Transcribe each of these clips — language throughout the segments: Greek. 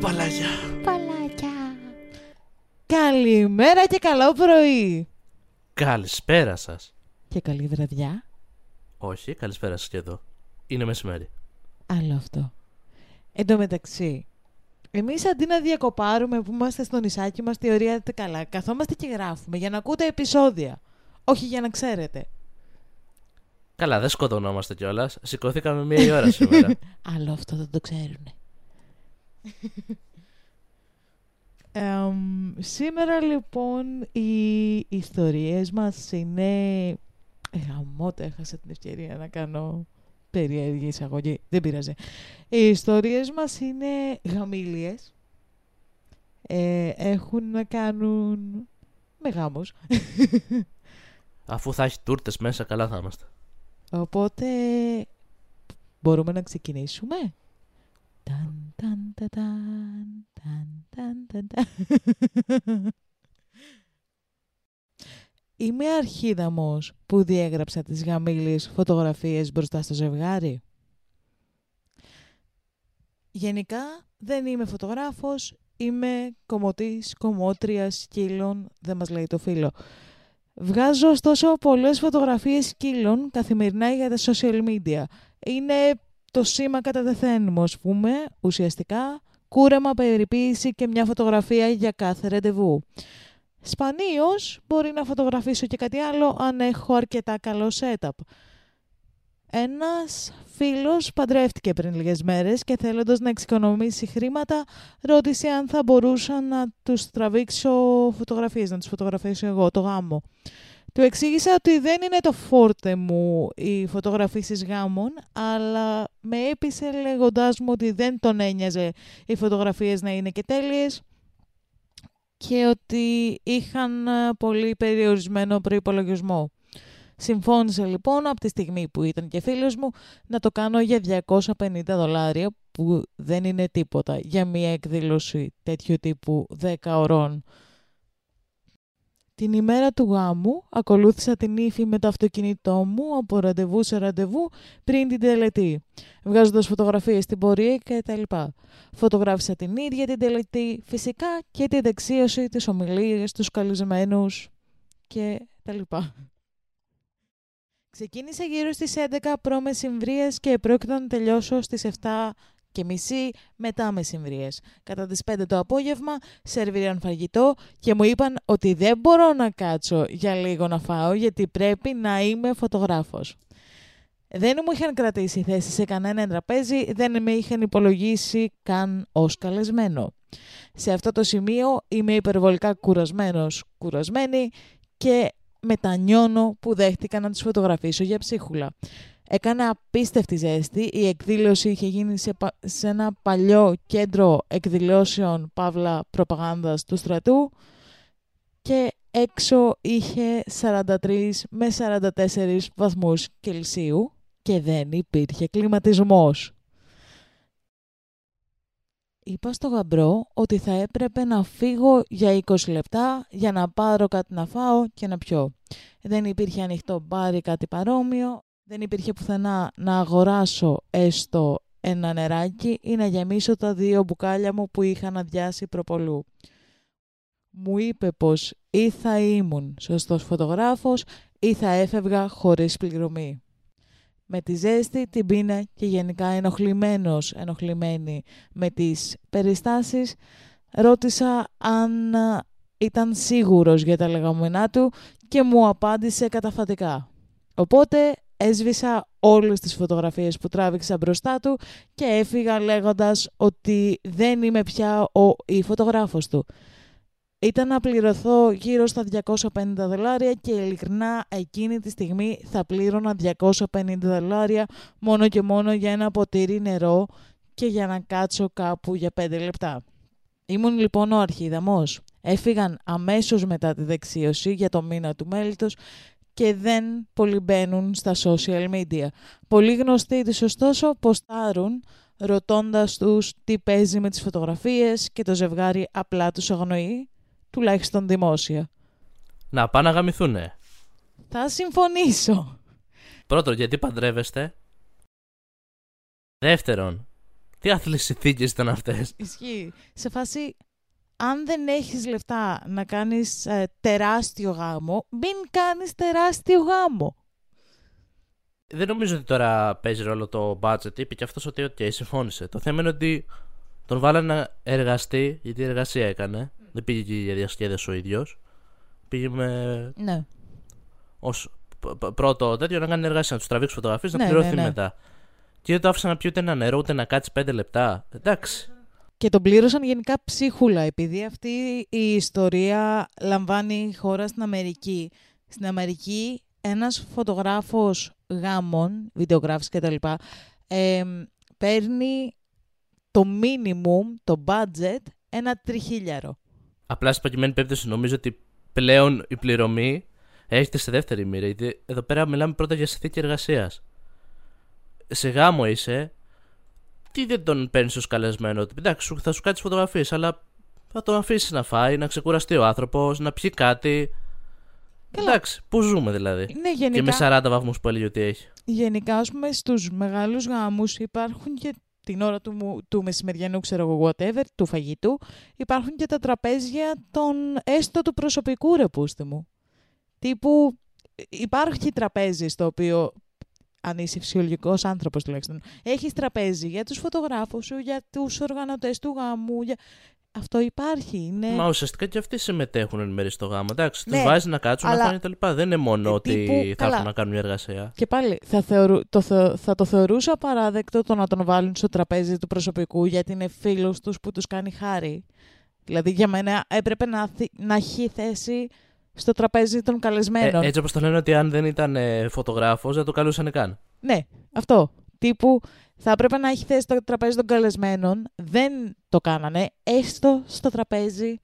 παλάκια. Παλάκια. Καλημέρα και καλό πρωί. Καλησπέρα σας. Και καλή βραδιά. Όχι, καλησπέρα σας και εδώ. Είναι μεσημέρι. Άλλο αυτό. Εν τω μεταξύ, εμείς αντί να διακοπάρουμε που είμαστε στο νησάκι μας, θεωρία καλά, καθόμαστε και γράφουμε για να ακούτε επεισόδια. Όχι για να ξέρετε. Καλά, δεν σκοτωνόμαστε κιόλας. Σηκώθηκαμε μία ώρα σήμερα. Άλλο αυτό δεν το ξέρουν. Εμ, σήμερα λοιπόν οι ιστορίες μας είναι... Ε, Γαμώτα, έχασα την ευκαιρία να κάνω περίεργη εισαγωγή. Δεν πειράζει. Οι ιστορίες μας είναι γαμήλιες. Ε, έχουν να κάνουν με γάμους. Αφού θα έχει τούρτες μέσα, καλά θα είμαστε. Οπότε μπορούμε να ξεκινήσουμε; Ταν, ταν, ταν, ταν, ταν, ταν, ταν, ταν. Είμαι αρχίδαμος που διέγραψα τις γαμήλιες φωτογραφίες μπροστά στο ζευγάρι. Γενικά δεν είμαι φωτογράφος, είμαι κομμωτής, κομμότριας, σκύλων, δεν μας λέει το φίλο. Βγάζω ωστόσο πολλές φωτογραφίες σκύλων καθημερινά για τα social media. Είναι το σήμα κατά τεθέν μου, ας πούμε, ουσιαστικά, κούρεμα, περιποίηση και μια φωτογραφία για κάθε ρεντεβού. Σπανίως μπορεί να φωτογραφίσω και κάτι άλλο αν έχω αρκετά καλό setup. Ένας φίλος παντρεύτηκε πριν λίγες μέρες και θέλοντας να εξοικονομήσει χρήματα ρώτησε αν θα μπορούσα να τους τραβήξω φωτογραφίες, να τους φωτογραφίσω εγώ το γάμο. Του εξήγησα ότι δεν είναι το φόρτε μου οι φωτογραφίσεις γάμων, αλλά με έπεισε λέγοντάς μου ότι δεν τον ένοιαζε οι φωτογραφίες να είναι και τέλειες και ότι είχαν ε, πολύ περιορισμένο προϋπολογισμό. Συμφώνησε λοιπόν από τη στιγμή που ήταν και φίλος μου να το κάνω για 250 δολάρια που δεν είναι τίποτα για μια εκδήλωση τέτοιου τύπου 10 ωρών. Την ημέρα του γάμου ακολούθησα την ύφη με το αυτοκίνητό μου από ραντεβού σε ραντεβού πριν την τελετή, βγάζοντας φωτογραφίες στην πορεία και τα λοιπά. Φωτογράφησα την ίδια την τελετή, φυσικά και την δεξίωση, τις ομιλίες, τους καλυσμένους και τα λοιπά. Ξεκίνησα γύρω στις 11 π.μ. και πρόκειται να τελειώσω στις 7 και μισή μετά μεσημβρίες. Κατά τις 5 το απόγευμα σερβίραν φαγητό και μου είπαν ότι δεν μπορώ να κάτσω για λίγο να φάω γιατί πρέπει να είμαι φωτογράφος. Δεν μου είχαν κρατήσει θέση σε κανένα τραπέζι, δεν με είχαν υπολογίσει καν ως καλεσμένο. Σε αυτό το σημείο είμαι υπερβολικά κουρασμένος, κουρασμένη και μετανιώνω που δέχτηκα να τις φωτογραφίσω για ψίχουλα. Έκανε απίστευτη ζέστη. Η εκδήλωση είχε γίνει σε, σε ένα παλιό κέντρο εκδηλώσεων παύλα προπαγάνδας του στρατού και έξω είχε 43 με 44 βαθμούς Κελσίου και δεν υπήρχε κλιματισμός. Είπα στο γαμπρό ότι θα έπρεπε να φύγω για 20 λεπτά για να πάρω κάτι να φάω και να πιω. Δεν υπήρχε ανοιχτό μπάρι κάτι παρόμοιο, δεν υπήρχε πουθενά να αγοράσω έστω ένα νεράκι ή να γεμίσω τα δύο μπουκάλια μου που είχαν αδειάσει προπολού. Μου είπε πως ή θα ήμουν σωστός φωτογράφος ή θα έφευγα χωρίς πληρωμή. Με τη ζέστη, την πείνα και γενικά ενοχλημένος, ενοχλημένη με τις περιστάσεις, ρώτησα αν ήταν σίγουρος για τα λεγόμενά του και μου απάντησε καταφατικά. Οπότε έσβησα όλες τις φωτογραφίες που τράβηξα μπροστά του και έφυγα λέγοντας ότι δεν είμαι πια ο ή φωτογράφος του. Ήταν να πληρωθώ γύρω στα 250 δολάρια και ειλικρινά εκείνη τη στιγμή θα πλήρωνα 250 δολάρια μόνο και μόνο για ένα ποτήρι νερό και για να κάτσω κάπου για 5 λεπτά. Ήμουν λοιπόν ο αρχίδαμος. Έφυγαν αμέσως μετά τη δεξίωση για το μήνα του μέλητος και δεν πολυμπαίνουν στα social media. Πολύ γνωστοί τους ωστόσο ποστάρουν ρωτώντας τους τι παίζει με τις φωτογραφίες και το ζευγάρι απλά τους αγνοεί, τουλάχιστον δημόσια. Να πάνε να γαμηθούνε. Θα συμφωνήσω. Πρώτον, γιατί παντρεύεστε; Δεύτερον, Τι άθλιε συνθήκε ήταν αυτές; Ισχύει. Σε φάση, αν δεν έχεις λεφτά να κάνεις ε, τεράστιο γάμο, μην κάνεις τεράστιο γάμο. Δεν νομίζω ότι τώρα παίζει ρόλο το budget. Είπε και αυτός ότι, OK, συμφώνησε. Το θέμα είναι ότι τον βάλανε να εργαστεί, γιατί εργασία έκανε. Δεν πήγε και για διασκέδαση ο ίδιος. Πήγε με. Ναι. Ως πρώτο τέτοιο να κάνει εργασία, να τους τραβήξει φωτογραφίες, να Ναι, πληρωθεί ναι, ναι. μετά. Και δεν το άφησα να πιει ούτε ένα νερό, ούτε να κάτσει πέντε λεπτά. Εντάξει. Και τον πλήρωσαν γενικά ψίχουλα, επειδή αυτή η ιστορία λαμβάνει χώρα στην Αμερική. Στην Αμερική ένας φωτογράφος γάμων, βιντεογράφης κτλ. Ε, παίρνει το minimum, το budget, ένα τριχίλιαρο. Απλά στην προκειμένη περίπτωση νομίζω ότι πλέον η πληρωμή έρχεται σε δεύτερη μοίρα. Γιατί εδώ πέρα μιλάμε πρώτα για συνθήκη εργασίας. Σε γάμο είσαι, τι δεν τον παίρνεις ως καλεσμένο; Εντάξει, σου- θα σου κάτσει φωτογραφίες, αλλά θα τον αφήσεις να φάει, να ξεκουραστεί ο άνθρωπος, να πιει κάτι. Καλά. Εντάξει, πού ζούμε δηλαδή; Ναι, Και με γενικά, 40 βαθμούς που έλεγε ότι έχει. γενικά ας πούμε, στους μεγάλους γάμους υπάρχουν και την ώρα του, μου- του μεσημεριανού, ξέρω εγώ, whatever, του φαγητού, υπάρχουν και τα τραπέζια των έστω του προσωπικού ρε πούστη μου. Τύπου υπάρχει τραπέζι στο οποίο, αν είσαι φυσιολογικός άνθρωπος τουλάχιστον, έχεις τραπέζι για τους φωτογράφους σου, για τους οργανωτές του γάμου, για... Αυτό υπάρχει, είναι... Μα ουσιαστικά και αυτοί συμμετέχουν εν μέρει στο γάμο. Εντάξει, τους Ναι, βάζει να κάτσουν, αλλά- να φάνε τα λοιπά. Δεν είναι μόνο Ε, ότι τύπου, θα καλά. έρθουν να κάνουν μια εργασία. Και πάλι θα, θεωρού, το, θε- θα το θεωρούσα παράδεκτο το να τον βάλουν στο τραπέζι του προσωπικού γιατί είναι φίλος τους που τους κάνει χάρη. Δηλαδή για μένα έπρεπε να, θυ- να έχει θέση στο τραπέζι των Ε, καλεσμένων. έτσι όπως το λένε ότι αν δεν ήταν ε, φωτογράφος, δεν το καλούσαν καν. Ναι, αυτό. Τύπου θα έπρεπε να έχει θέση στο τραπέζι των καλεσμένων. Δεν το κάνανε. Έστω στο τραπέζι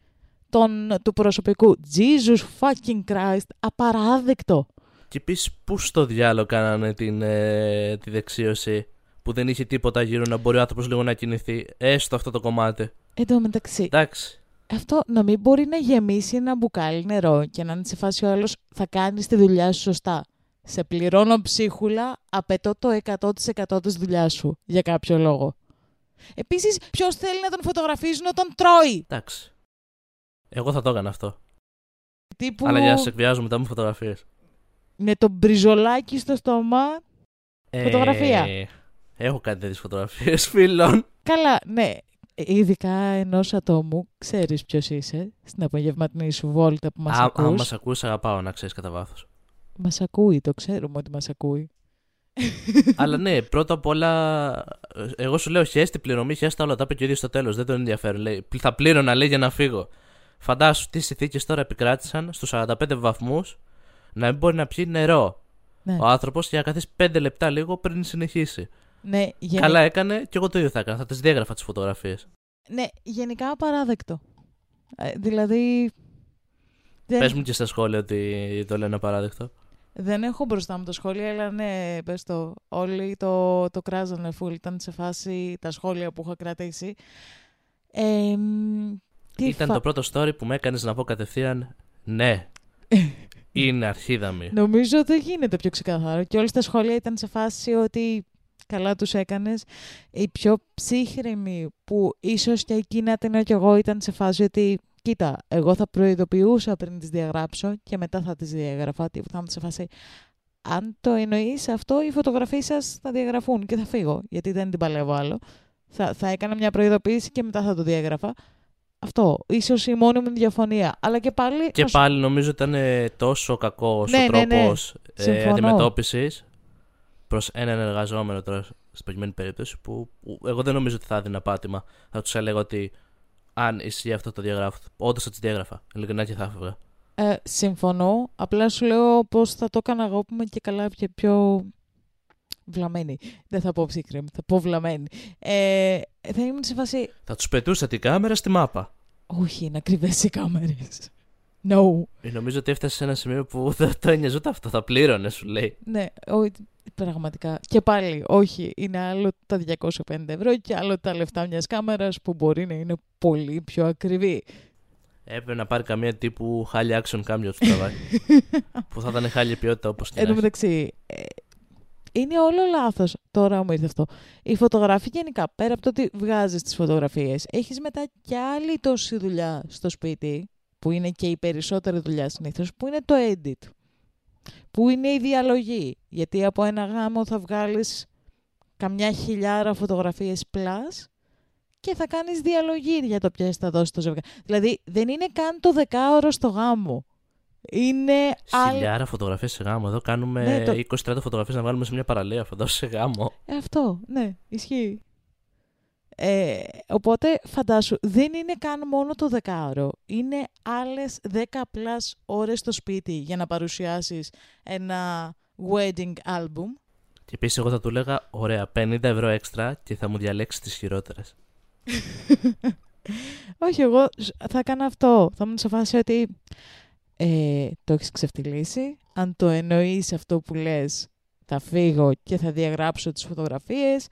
των, του προσωπικού. Jesus fucking Christ. Απαράδεκτο. Και επίσης, πού στο διάλογο κάνανε την, ε, τη δεξίωση που δεν είχε τίποτα γύρω να μπορεί ο άνθρωπος λίγο να κινηθεί. Έστω αυτό το κομμάτι. Εν τω μεταξύ, Εντάξει. Αυτό να μην μπορεί να γεμίσει ένα μπουκάλι νερό και να είναι σε φάση ο άλλος θα κάνεις τη δουλειά σου σωστά. Σε πληρώνω ψίχουλα, απαιτώ το 100% της δουλειάς σου για κάποιο λόγο. Επίσης, ποιος θέλει να τον φωτογραφίζουν όταν τρώει; Εντάξει. Εγώ θα το έκανα αυτό. Τύπου Αλλά για να σε εκβιάζω μετά με φωτογραφίες. με το μπριζολάκι στο στόμα. Φωτογραφία. Ε, έχω κάνει τέτοιες φωτογραφίες φίλων. Καλά, ναι. Ειδικά ενός ατόμου, ξέρεις ποιος είσαι, στην απογευματινή σου βόλτα που μας Α, ακούς. αν μας ακούσει, αγαπάω να ξέρεις κατά βάθος. Μας ακούει, το ξέρουμε ότι μας ακούει. Αλλά ναι, πρώτα απ' όλα, εγώ σου λέω χέστη πληρωμή, χέστη όλα. Τα είπε και ο ίδιος στο τέλος. Δεν τον ενδιαφέρει. Λέει, θα πλήρωνα, λέει, για να φύγω. Φαντάσου τι συνθήκες τώρα επικράτησαν στους 45 βαθμούς να μην μπορεί να πιει νερό. Ναι, Ο άνθρωπος για να καθίσει 5 λεπτά λίγο πριν συνεχίσει. Ναι, γενι- Καλά έκανε και εγώ το ίδιο θα έκανα. Θα τις διέγραφα τις φωτογραφίες. ναι, γενικά απαράδεκτο. Ε, δηλαδή, δεν, Πες μου και στα σχόλια ότι το λένε απαράδεκτο. δεν έχω μπροστά μου τα σχόλια, αλλά ναι, πες το, όλοι το, το κράζανε φουλ, ήταν σε φάση τα σχόλια που είχα κρατήσει. Ε, μ, τι Ήταν φα- το πρώτο story που με έκανες να πω κατευθείαν ναι. Είναι αρχίδαμη. Νομίζω δεν γίνεται πιο ξεκάθαρο. Και όλα τα σχόλια ήταν σε φάση ότι καλά τους έκανες. Οι πιο ψύχρεμοι που ίσως και εκεί να την κι εγώ ήταν σε φάση ότι κοίτα, εγώ θα προειδοποιούσα πριν τις διαγράψω και μετά θα τις διαγραφά. Τι θα είμαι σε φάση αν το εννοείς αυτό, οι φωτογραφίες σας θα διαγραφούν και θα φύγω, γιατί δεν την παλεύω άλλο. Θα, θα έκανα μια προειδοποίηση και μετά θα το διαγραφά. Αυτό, ίσως η μόνη μου διαφωνία. Αλλά και πάλι... Και να σου- πάλι νομίζω ήταν ε, τόσο κακός Ναι, ο ναι, ναι. τρόπος Συμφωνώ. αντιμετώπισης προς έναν εργαζόμενο τώρα στην προκειμένη περίπτωση που, που εγώ δεν νομίζω ότι θα έδινα πάτημα. Θα τους έλεγα ότι αν ισχύει αυτό το διαγράφω. Όντως θα τι διέγραφα. Ειλικρινά και θα έφευγα. Ε, συμφωνώ. Απλά σου λέω πώς θα το έκανα εγώ που είμαι και καλά και πιο βλαμμένη. Δεν θα πω ψύχρεμη, θα πω βλαμμένη. Ε, θα ήμουν σε φάση, Θα τους πετούσα την κάμερα στη μάπα. όχι, να κρυβές οι κάμερες. No. Ε, Νομίζω ότι έφτασες σε ένα σημείο που δεν το ένοιαζε ούτε αυτό. Θα πλήρωνε, σου λέει. Ναι, όχι, πραγματικά. Και πάλι, όχι, είναι άλλο τα 250 ευρώ και άλλο τα λεφτά μιας κάμερας που μπορεί να είναι πολύ πιο ακριβή. Έπρεπε να πάρει καμία τύπου χάλια action cam για του τραβάει. που θα ήταν χάλια ποιότητα όπως και Εν να τω έχει. μεταξύ, ε, είναι όλο λάθος. Τώρα μου ήρθε αυτό. Η φωτογραφία γενικά, πέρα από το ότι βγάζεις τις φωτογραφίες, έχεις μετά κι άλλη τόση δουλειά στο σπίτι, που είναι και η περισσότερη δουλειά συνήθως, που είναι το edit. Που είναι η διαλογή. Γιατί από ένα γάμο θα βγάλεις καμιά χιλιάρα φωτογραφίες plus και θα κάνεις διαλογή για το ποιες θα δώσεις το ζευγάρι. Δηλαδή δεν είναι καν το δεκάωρο στο γάμο. Είναι Χιλιάρα φωτογραφίες σε γάμο. Εδώ κάνουμε Ναι, το- 20-30 φωτογραφίες να βάλουμε σε μια παραλία. Θα δώσει σε γάμο. Ε, αυτό, ναι, ισχύει. Ε, οπότε φαντάσου, δεν είναι καν μόνο το δεκάωρο. Είναι άλλες 10 plus ώρες στο σπίτι για να παρουσιάσεις ένα wedding album. Και επίσης, εγώ θα του έλεγα: Ωραία, 50 ευρώ έξτρα και θα μου διαλέξεις τις χειρότερες. Όχι, εγώ σ- θα έκανα αυτό. Θα ήμουν σε φάση ότι ε, το έχεις ξεφτυλίσει. Αν το εννοείς αυτό που λες, θα φύγω και θα διαγράψω τις φωτογραφίες.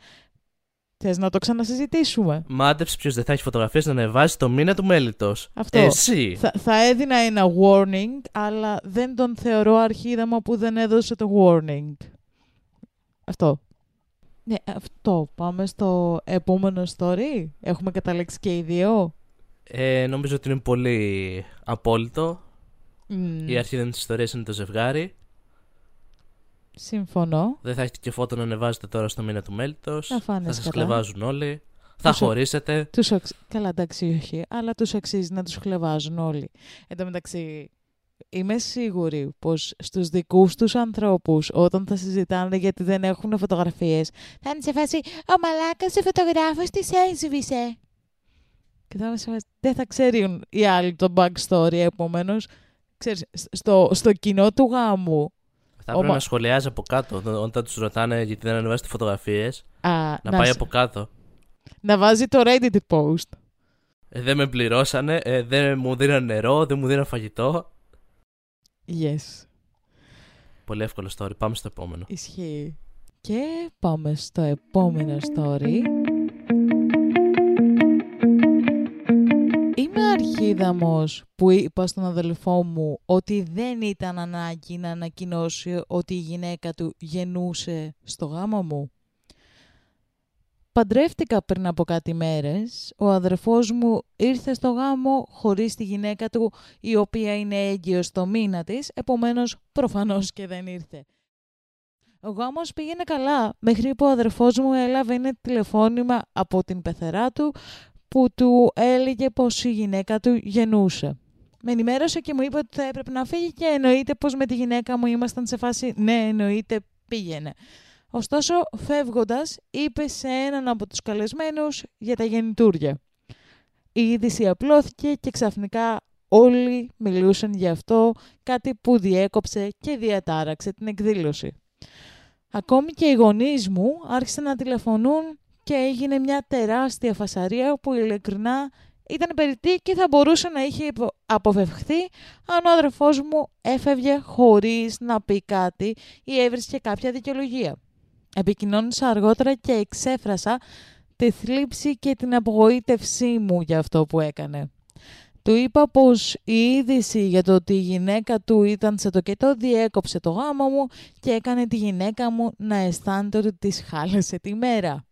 Θες να το ξανασυζητήσουμε; Μάντεψε ποιος δεν θα έχει φωτογραφίες να ανεβάζει το μήνα του μέλητος. Αυτό. Εσύ. Θα, θα έδινα ένα warning, αλλά δεν τον θεωρώ αρχίδαμα που δεν έδωσε το warning. Αυτό. Ναι, αυτό. Πάμε στο επόμενο story. Έχουμε καταλήξει και οι δύο. Ε, νομίζω ότι είναι πολύ απόλυτο. Μμμ, Η αρχή δεν της ιστορίας είναι το ζευγάρι. Συμφωνώ. Δεν θα έχετε και φώτο να ανεβάζετε τώρα στο μήνα του μέλητος. Θα φάνες Θα σας καλά. κλεβάζουν όλοι. Θα Τους- χωρίσετε. Τους αξ... Καλά, εντάξει, όχι. Αλλά τους αξίζει να τους χλεβάζουν όλοι. Εν τω μεταξύ, είμαι σίγουρη πως στους δικούς τους ανθρώπους, όταν θα συζητάνε γιατί δεν έχουν φωτογραφίες, θα είναι σε φάση «Ο μαλάκας ο φωτογράφος της έσβησε». Και θα είμαι σε φάση, δεν θα ξέρουν οι άλλοι το backstory, επομένως, ξέρεις, στο, στο κοινό του γάμου, Θα Ο πρέπει μα- να σχολιάζει από κάτω. Όταν- Όταν τους ρωτάνε γιατί δεν ανεβάζετε φωτογραφίες, α, να, πάει σ- από κάτω. να βάζει το Reddit post. Ε, δεν με πληρώσανε, ε, δεν μου δίναν νερό, δεν μου δίναν φαγητό. Yes. Πολύ εύκολο story. Πάμε στο επόμενο. Ισχύει. Και πάμε στο επόμενο story. Είμαι αρχίδαμος που είπα στον αδελφό μου ότι δεν ήταν ανάγκη να ανακοινώσει ότι η γυναίκα του γεννούσε στο γάμο μου. Παντρεύτηκα πριν από κάτι μέρες. Ο αδερφός μου ήρθε στο γάμο χωρίς τη γυναίκα του η οποία είναι έγκυος το μήνα της, επομένως προφανώς και δεν ήρθε. Ο γάμος πήγαινε καλά, μέχρι που ο αδερφός μου έλαβε ένα τηλεφώνημα από την πεθερά του που του έλεγε πως η γυναίκα του γεννούσε. Με ενημέρωσε και μου είπε ότι θα έπρεπε να φύγει και εννοείται πως με τη γυναίκα μου ήμασταν σε φάση «ναι, εννοείται, πήγαινε». Ωστόσο, φεύγοντας, είπε σε έναν από τους καλεσμένους για τα γεννητούρια. Η είδηση απλώθηκε και ξαφνικά όλοι μιλούσαν γι' αυτό, κάτι που διέκοψε και διατάραξε την εκδήλωση. Ακόμη και οι γονείς μου άρχισαν να τηλεφωνούν και έγινε μια τεράστια φασαρία που ειλικρινά ήταν περιττή και θα μπορούσε να είχε υπο- αποφευχθεί αν ο αδερφός μου έφευγε χωρίς να πει κάτι ή έβρισκε κάποια δικαιολογία. Επικοινώνησα αργότερα και εξέφρασα τη θλίψη και την απογοήτευσή μου για αυτό που έκανε. Του είπα πως η είδηση για το ότι η γυναίκα του ήταν σε τοκετό διέκοψε το γάμο μου και έκανε τη γυναίκα μου να αισθάνεται ότι της χάλασε τη μέρα.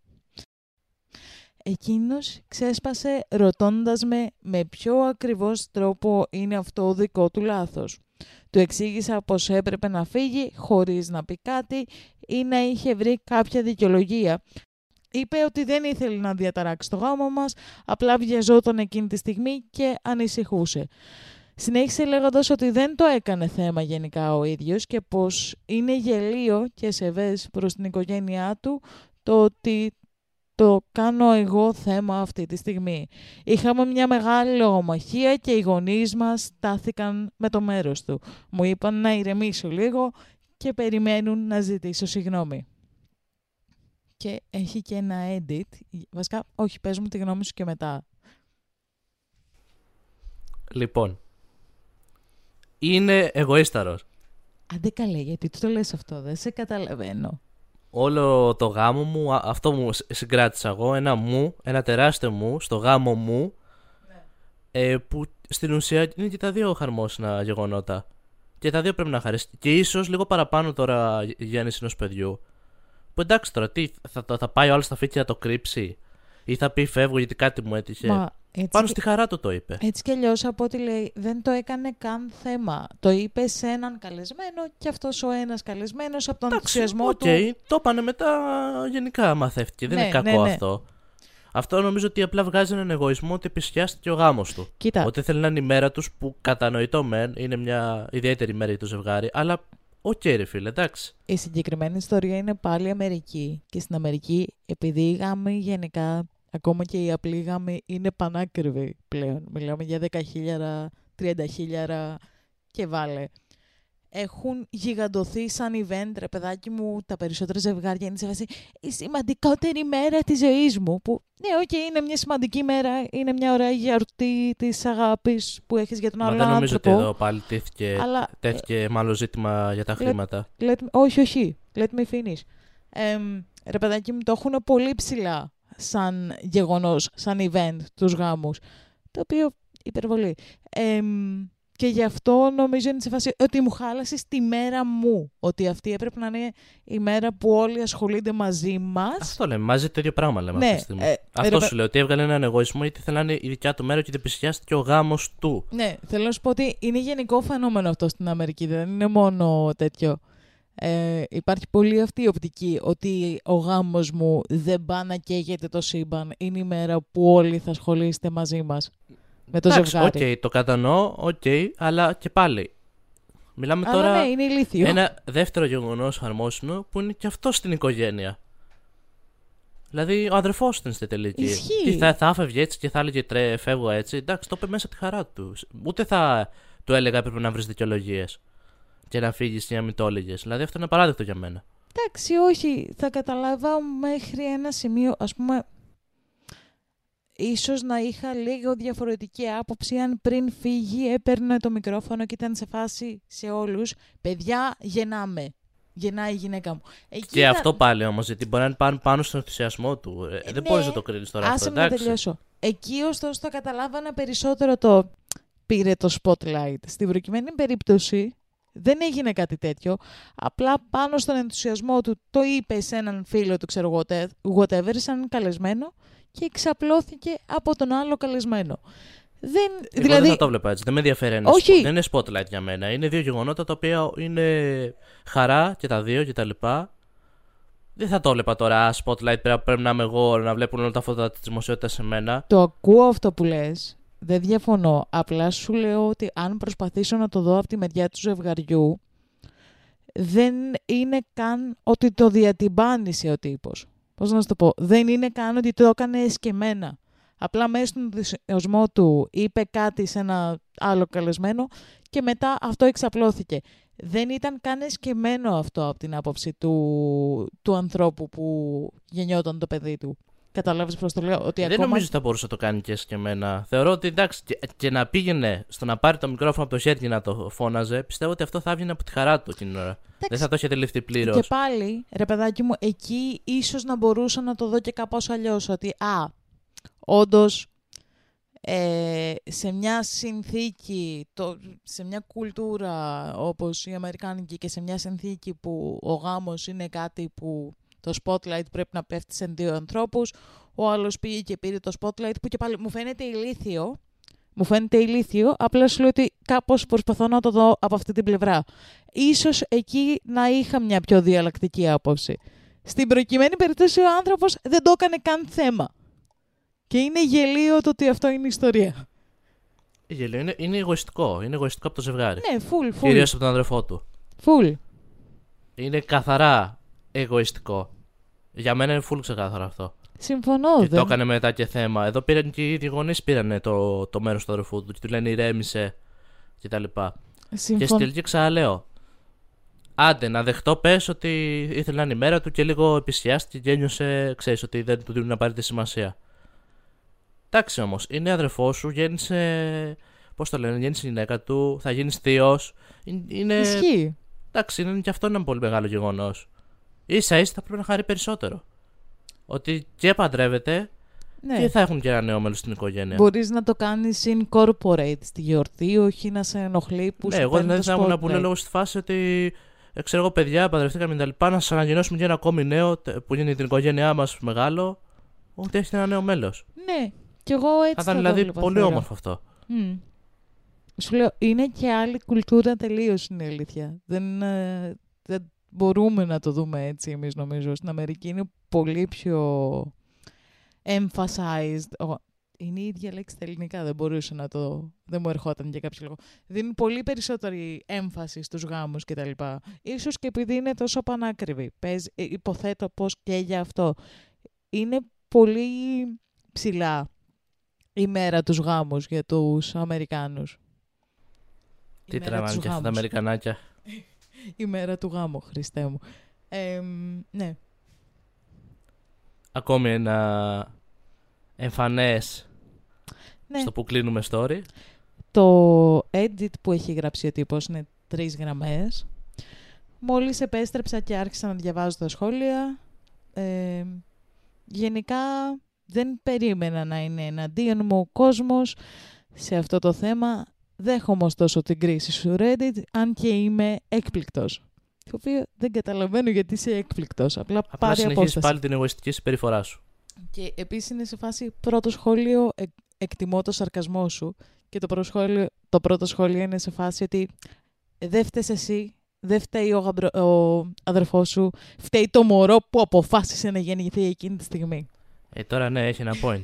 Εκείνος ξέσπασε ρωτώντας με με ποιο ακριβώς τρόπο είναι αυτό ο δικό του λάθος; Του εξήγησα πως έπρεπε να φύγει χωρίς να πει κάτι ή να είχε βρει κάποια δικαιολογία. Είπε ότι δεν ήθελε να διαταράξει το γάμο μας, απλά βιαζόταν εκείνη τη στιγμή και ανησυχούσε. Συνέχισε λέγοντας ότι δεν το έκανε θέμα γενικά ο ίδιος και πως είναι γελίο και σεβές προς την οικογένειά του το ότι το κάνω εγώ θέμα αυτή τη στιγμή. Είχαμε μια μεγάλη λογομαχία και οι γονείς μας στάθηκαν με το μέρος του. Μου είπαν να ηρεμήσω λίγο και περιμένουν να ζητήσω συγγνώμη. Και έχει και ένα edit. Βασικά, όχι, πες μου τη γνώμη σου και μετά. Λοιπόν. Είναι εγωίσταρος. Άντε καλέ, γιατί του το λες αυτό, δεν σε καταλαβαίνω. Όλο το γάμο μου, α- αυτό μου σ- συγκράτησα εγώ, ένα μου, ένα τεράστιο μου, στο γάμο μου, ε, που στην ουσία είναι και τα δύο χαρμόσυνα γεγονότα. Και τα δύο πρέπει να χαρίσει. Και ίσως λίγο παραπάνω τώρα η γέννηση ενός παιδιού. Που εντάξει τώρα, τι, θα, θα, θα πάει ο άλλος στα φύκια να το κρύψει, ή θα πει φεύγω γιατί κάτι μου έτυχε. Μα έτσι, Πάνω και- στη χαρά του το είπε. έτσι κι αλλιώς από ό,τι λέει δεν το έκανε καν θέμα. Το είπε σε έναν καλεσμένο και αυτός ο ένας καλεσμένος από τον Εντάξει, ενθουσιασμό οκ, του το είπανε μετά γενικά μαθεύτηκε. Δεν Ναι, είναι κακό ναι, ναι. αυτό. Αυτό νομίζω ότι απλά βγάζει έναν εγωισμό ότι επισκιάστηκε ο γάμος του. Κοίτα, Ότι θέλει να είναι η μέρα τους που κατανοητό μεν είναι μια ιδιαίτερη μέρα για το ζευγάρι, αλλά οκ, ρε φίλε, εντάξει. η συγκεκριμένη ιστορία είναι πάλι Αμερική και στην Αμερική επειδή οι γάμοι γενικά, ακόμα και οι απλοί γάμοι είναι πανάκριβοι πλέον. Μιλάμε για 10.000, 30.000 και βάλε. Έχουν γιγαντωθεί σαν event, ρε παιδάκι μου, τα περισσότερα ζευγάρια είναι σε φάση η σημαντικότερη μέρα της ζωής μου. Που, ναι, οκ, είναι μια σημαντική μέρα, είναι μια ωραία γιορτή της αγάπης που έχεις για τον Μα άλλο δεν νομίζω ότι άνθρωπο. εδώ πάλι τέθηκε, Αλλά τέθηκε μάλλον ζήτημα για τα Let- χρήματα. Let me- όχι, όχι. Let me finish. Εμ, ρε παιδάκι μου, το έχουν πολύ ψηλά σαν γεγονός, σαν event τους γάμους. Το οποίο υπερβολή. Εμ, και γι' αυτό νομίζω είναι σε φάση ότι μου χάλασες τη μέρα μου. Ότι αυτή έπρεπε να είναι η μέρα που όλοι ασχολούνται μαζί μας. Αυτό λέμε, μαζί το ίδιο πράγμα λέμε Ναι, αυτή τη στιγμή. ε, Αυτό ρε, σου λέω, ότι έβγαλε έναν εγωισμό γιατί θέλει να είναι η δικιά του μέρα και ότι επισκιάστηκε ο γάμος του. Ναι, θέλω να σου πω ότι είναι γενικό φαινόμενο αυτό στην Αμερική, δεν είναι μόνο τέτοιο. Ε, υπάρχει πολύ αυτή η οπτική ότι ο γάμος μου δεν πάει να καίγεται το σύμπαν. Είναι η μέρα που όλοι θα ασχολείστε μαζί μας με το Εντάξει, ζευγάρι. οκ, το κατανοώ, οκ, αλλά και πάλι. Μιλάμε Αλλά τώρα ναι, είναι ηλίθιο. ένα δεύτερο γεγονός χαρμόσυνο που είναι και αυτό στην οικογένεια. Δηλαδή, ο αδερφός ήταν στη τελική. Ισχύει. Τι θα, θα έφευγε έτσι και θα έλεγε ρε, φεύγω έτσι. Εντάξει, το είπε μέσα τη χαρά του. Ούτε θα του έλεγα έπρεπε να βρεις δικαιολογίες και να φύγει ή να μην το έλεγες. Δηλαδή, αυτό είναι απαράδεκτο για μένα. Εντάξει, όχι. Θα καταλάβα μέχρι ένα σημείο, ας πούμε, ίσως να είχα λίγο διαφορετική άποψη αν πριν φύγει έπαιρνε το μικρόφωνο και ήταν σε φάση σε όλους. Παιδιά, γεννάμε. Γεννάει η γυναίκα μου. Εκεί Και ήταν- αυτό πάλι όμως, γιατί μπορεί να είναι πάνω, πάνω στον ενθουσιασμό του. Ε, Ε, δεν ναι. μπορείς να το κρίνεις τώρα Άσε αυτό. με να Εντάξει. τελειώσω. Εκεί ωστόσο το καταλάβανα περισσότερο το πήρε το spotlight. Στην προκειμένη περίπτωση δεν έγινε κάτι τέτοιο. Απλά πάνω στον ενθουσιασμό του το είπε σε έναν φίλο του, ξέρω εγώ, τε- whatever, σαν καλεσμένο και εξαπλώθηκε από τον άλλο καλεσμένο. Δεν, Εγώ δηλαδή, δεν θα το βλέπα έτσι. Δεν με ενδιαφέρει ένα Όχι. spot- Δεν είναι spotlight για μένα. Είναι δύο γεγονότα τα οποία είναι χαρά και τα δύο και τα λοιπά. Δεν θα το βλέπα τώρα. «Α, Spotlight πρέπει, πρέπει να είμαι εγώ να βλέπουν όλα τα φώτα της δημοσιότητας σε μένα. το ακούω αυτό που λες. Δεν διαφωνώ. Απλά σου λέω ότι αν προσπαθήσω να το δω από τη μεριά του ζευγαριού, δεν είναι καν ότι το διατυμπάνησε ο τύπος. Πώς να σου το πω; Δεν είναι καν ότι το έκανε εσκεμμένα. Απλά μέσα στον ενθουσιασμό του είπε κάτι σε ένα άλλο καλεσμένο και μετά αυτό εξαπλώθηκε. Δεν ήταν καν εσκεμμένο αυτό από την άποψη του, του ανθρώπου που γεννιόταν το παιδί του. Καταλάβεις πώς το λέω. Ότι Δεν ακόμα... νομίζω ότι θα μπορούσε να το κάνει και εσκεμμένα. Θεωρώ ότι εντάξει, και, και να πήγαινε στο να πάρει το μικρόφωνο από το χέρι και να το φώναζε, πιστεύω ότι αυτό θα έβγαινε από τη χαρά του εκείνη την ώρα. Δεν θα το είχε τελειφθεί πλήρως. Και πάλι, ρε παιδάκι μου, εκεί ίσως να μπορούσα να το δω και κάπως αλλιώς. Ότι, α, όντως, ε, σε μια συνθήκη, το, σε μια κουλτούρα όπως η Αμερικάνικη και σε μια συνθήκη που ο γάμος είναι κάτι που το spotlight πρέπει να πέφτει σε δύο ανθρώπους, ο άλλος πήγε και πήρε το spotlight που και πάλι μου φαίνεται ηλίθιο, μου φαίνεται ηλίθιο, απλά σου λέω ότι κάπως προσπαθώ να το δω από αυτή την πλευρά. Ίσως εκεί να είχα μια πιο διαλλακτική άποψη. Στην προκειμένη περίπτωση ο άνθρωπος δεν το έκανε καν θέμα. Και είναι γελίο το ότι αυτό είναι ιστορία. Γελίο, είναι, είναι εγωιστικό. Είναι εγωιστικό από το ζευγάρι. Ναι, full, full. Κυρίως από τον αδερφό του. Full. Είναι καθαρά εγωιστικό. Για μένα είναι full ξεκάθαρο αυτό. Συμφωνώ. και δεν... το έκανε μετά και θέμα. Εδώ πήραν και οι ίδιοι γονείς πήραν το, το μέρος του αδερφού του και του λένε ηρέμησε κτλ. Και στην Συμφων... τελική ξαναλέω. Άντε, να δεχτώ πες ότι ήθελε να είναι η μέρα του και λίγο επισιάστηκε και ένιωσε, ξέρεις, ότι δεν του δίνουν να πάρει τη σημασία. Εντάξει όμως, είναι αδερφός σου, γέννησε. Πώς το λένε, γέννησε η γυναίκα του, θα γίνεις θείος. Είναι. Ισχύει. Εντάξει, είναι και αυτό ένα πολύ μεγάλο γεγονός. Σα ίσα θα πρέπει να χαρεί περισσότερο. Ότι και παντρεύεται Ναι. και θα έχουν και ένα νέο μέλος στην οικογένεια. Μπορείς να το κάνεις incorporate στη γιορτή, όχι να σε ενοχλεί που ναι, σου εγώ παίρνει δεν το θα ήμουν που spotlight. είναι λόγω στη φάση ότι ε, ξέρω εγώ, παιδιά, παντρευτήκαμε τα λοιπά, να σας ανακοινώσουμε και ένα ακόμη νέο τε- που είναι την οικογένειά μας μεγάλο, ότι έχει ένα νέο μέλος. Ναι, κι εγώ έτσι Θα θα ήταν το δηλαδή βλέπα, πολύ θεωρώ. όμορφο αυτό. Μμ. Σου λέω, είναι και άλλη κουλτούρα τελείως είναι η αλήθεια. Δεν, ε, δεν μπορούμε να το δούμε έτσι εμείς νομίζω. Στην Αμερική είναι πολύ πιο emphasized. Ο- Είναι η ίδια λέξη στα ελληνικά, δεν μπορούσε να το... Δεν μου ερχόταν για κάποιο λόγο. Δίνει πολύ περισσότερη έμφαση στους γάμους κτλ. Ίσως και επειδή είναι τόσο πανάκριβη. Παίζει, ε, υποθέτω πως και για αυτό. Είναι πολύ ψηλά η μέρα τους γάμους για τους Αμερικάνους. Η Τι μέρα τραβάνε τους και αυτά τα γάμους. Αμερικανάκια. Η μέρα του γάμου, Χριστέ μου. Ε, μ, ναι. Ακόμη ένα εμφανές ναι. στο που κλείνουμε story. Το edit που έχει γράψει ο τύπος είναι τρεις γραμμές. Μόλις επέστρεψα και άρχισα να διαβάζω τα σχόλια, ε, γενικά δεν περίμενα να είναι εναντίον μου ο κόσμος σε αυτό το θέμα. Δέχομαι ωστόσο την κρίση σου Reddit, αν και είμαι έκπληκτος. Το οποίο δεν καταλαβαίνω γιατί είσαι έκπληκτος. Απλά, Απλά πάρε συνεχίζεις απόσταση. πάλι την εγωιστική συμπεριφορά σου. Και επίσης είναι σε φάση πρώτο σχόλιο εκ- εκτιμώ το σαρκασμό σου και το πρώτο σχόλιο, το πρώτο σχόλιο είναι σε φάση ότι δεν φταίς εσύ, δεν φταίει ο, γαμπρο, ο αδερφός σου, φταίει το μωρό που αποφάσισε να γεννηθεί εκείνη τη στιγμή. Ε, τώρα ναι, έχει ένα point.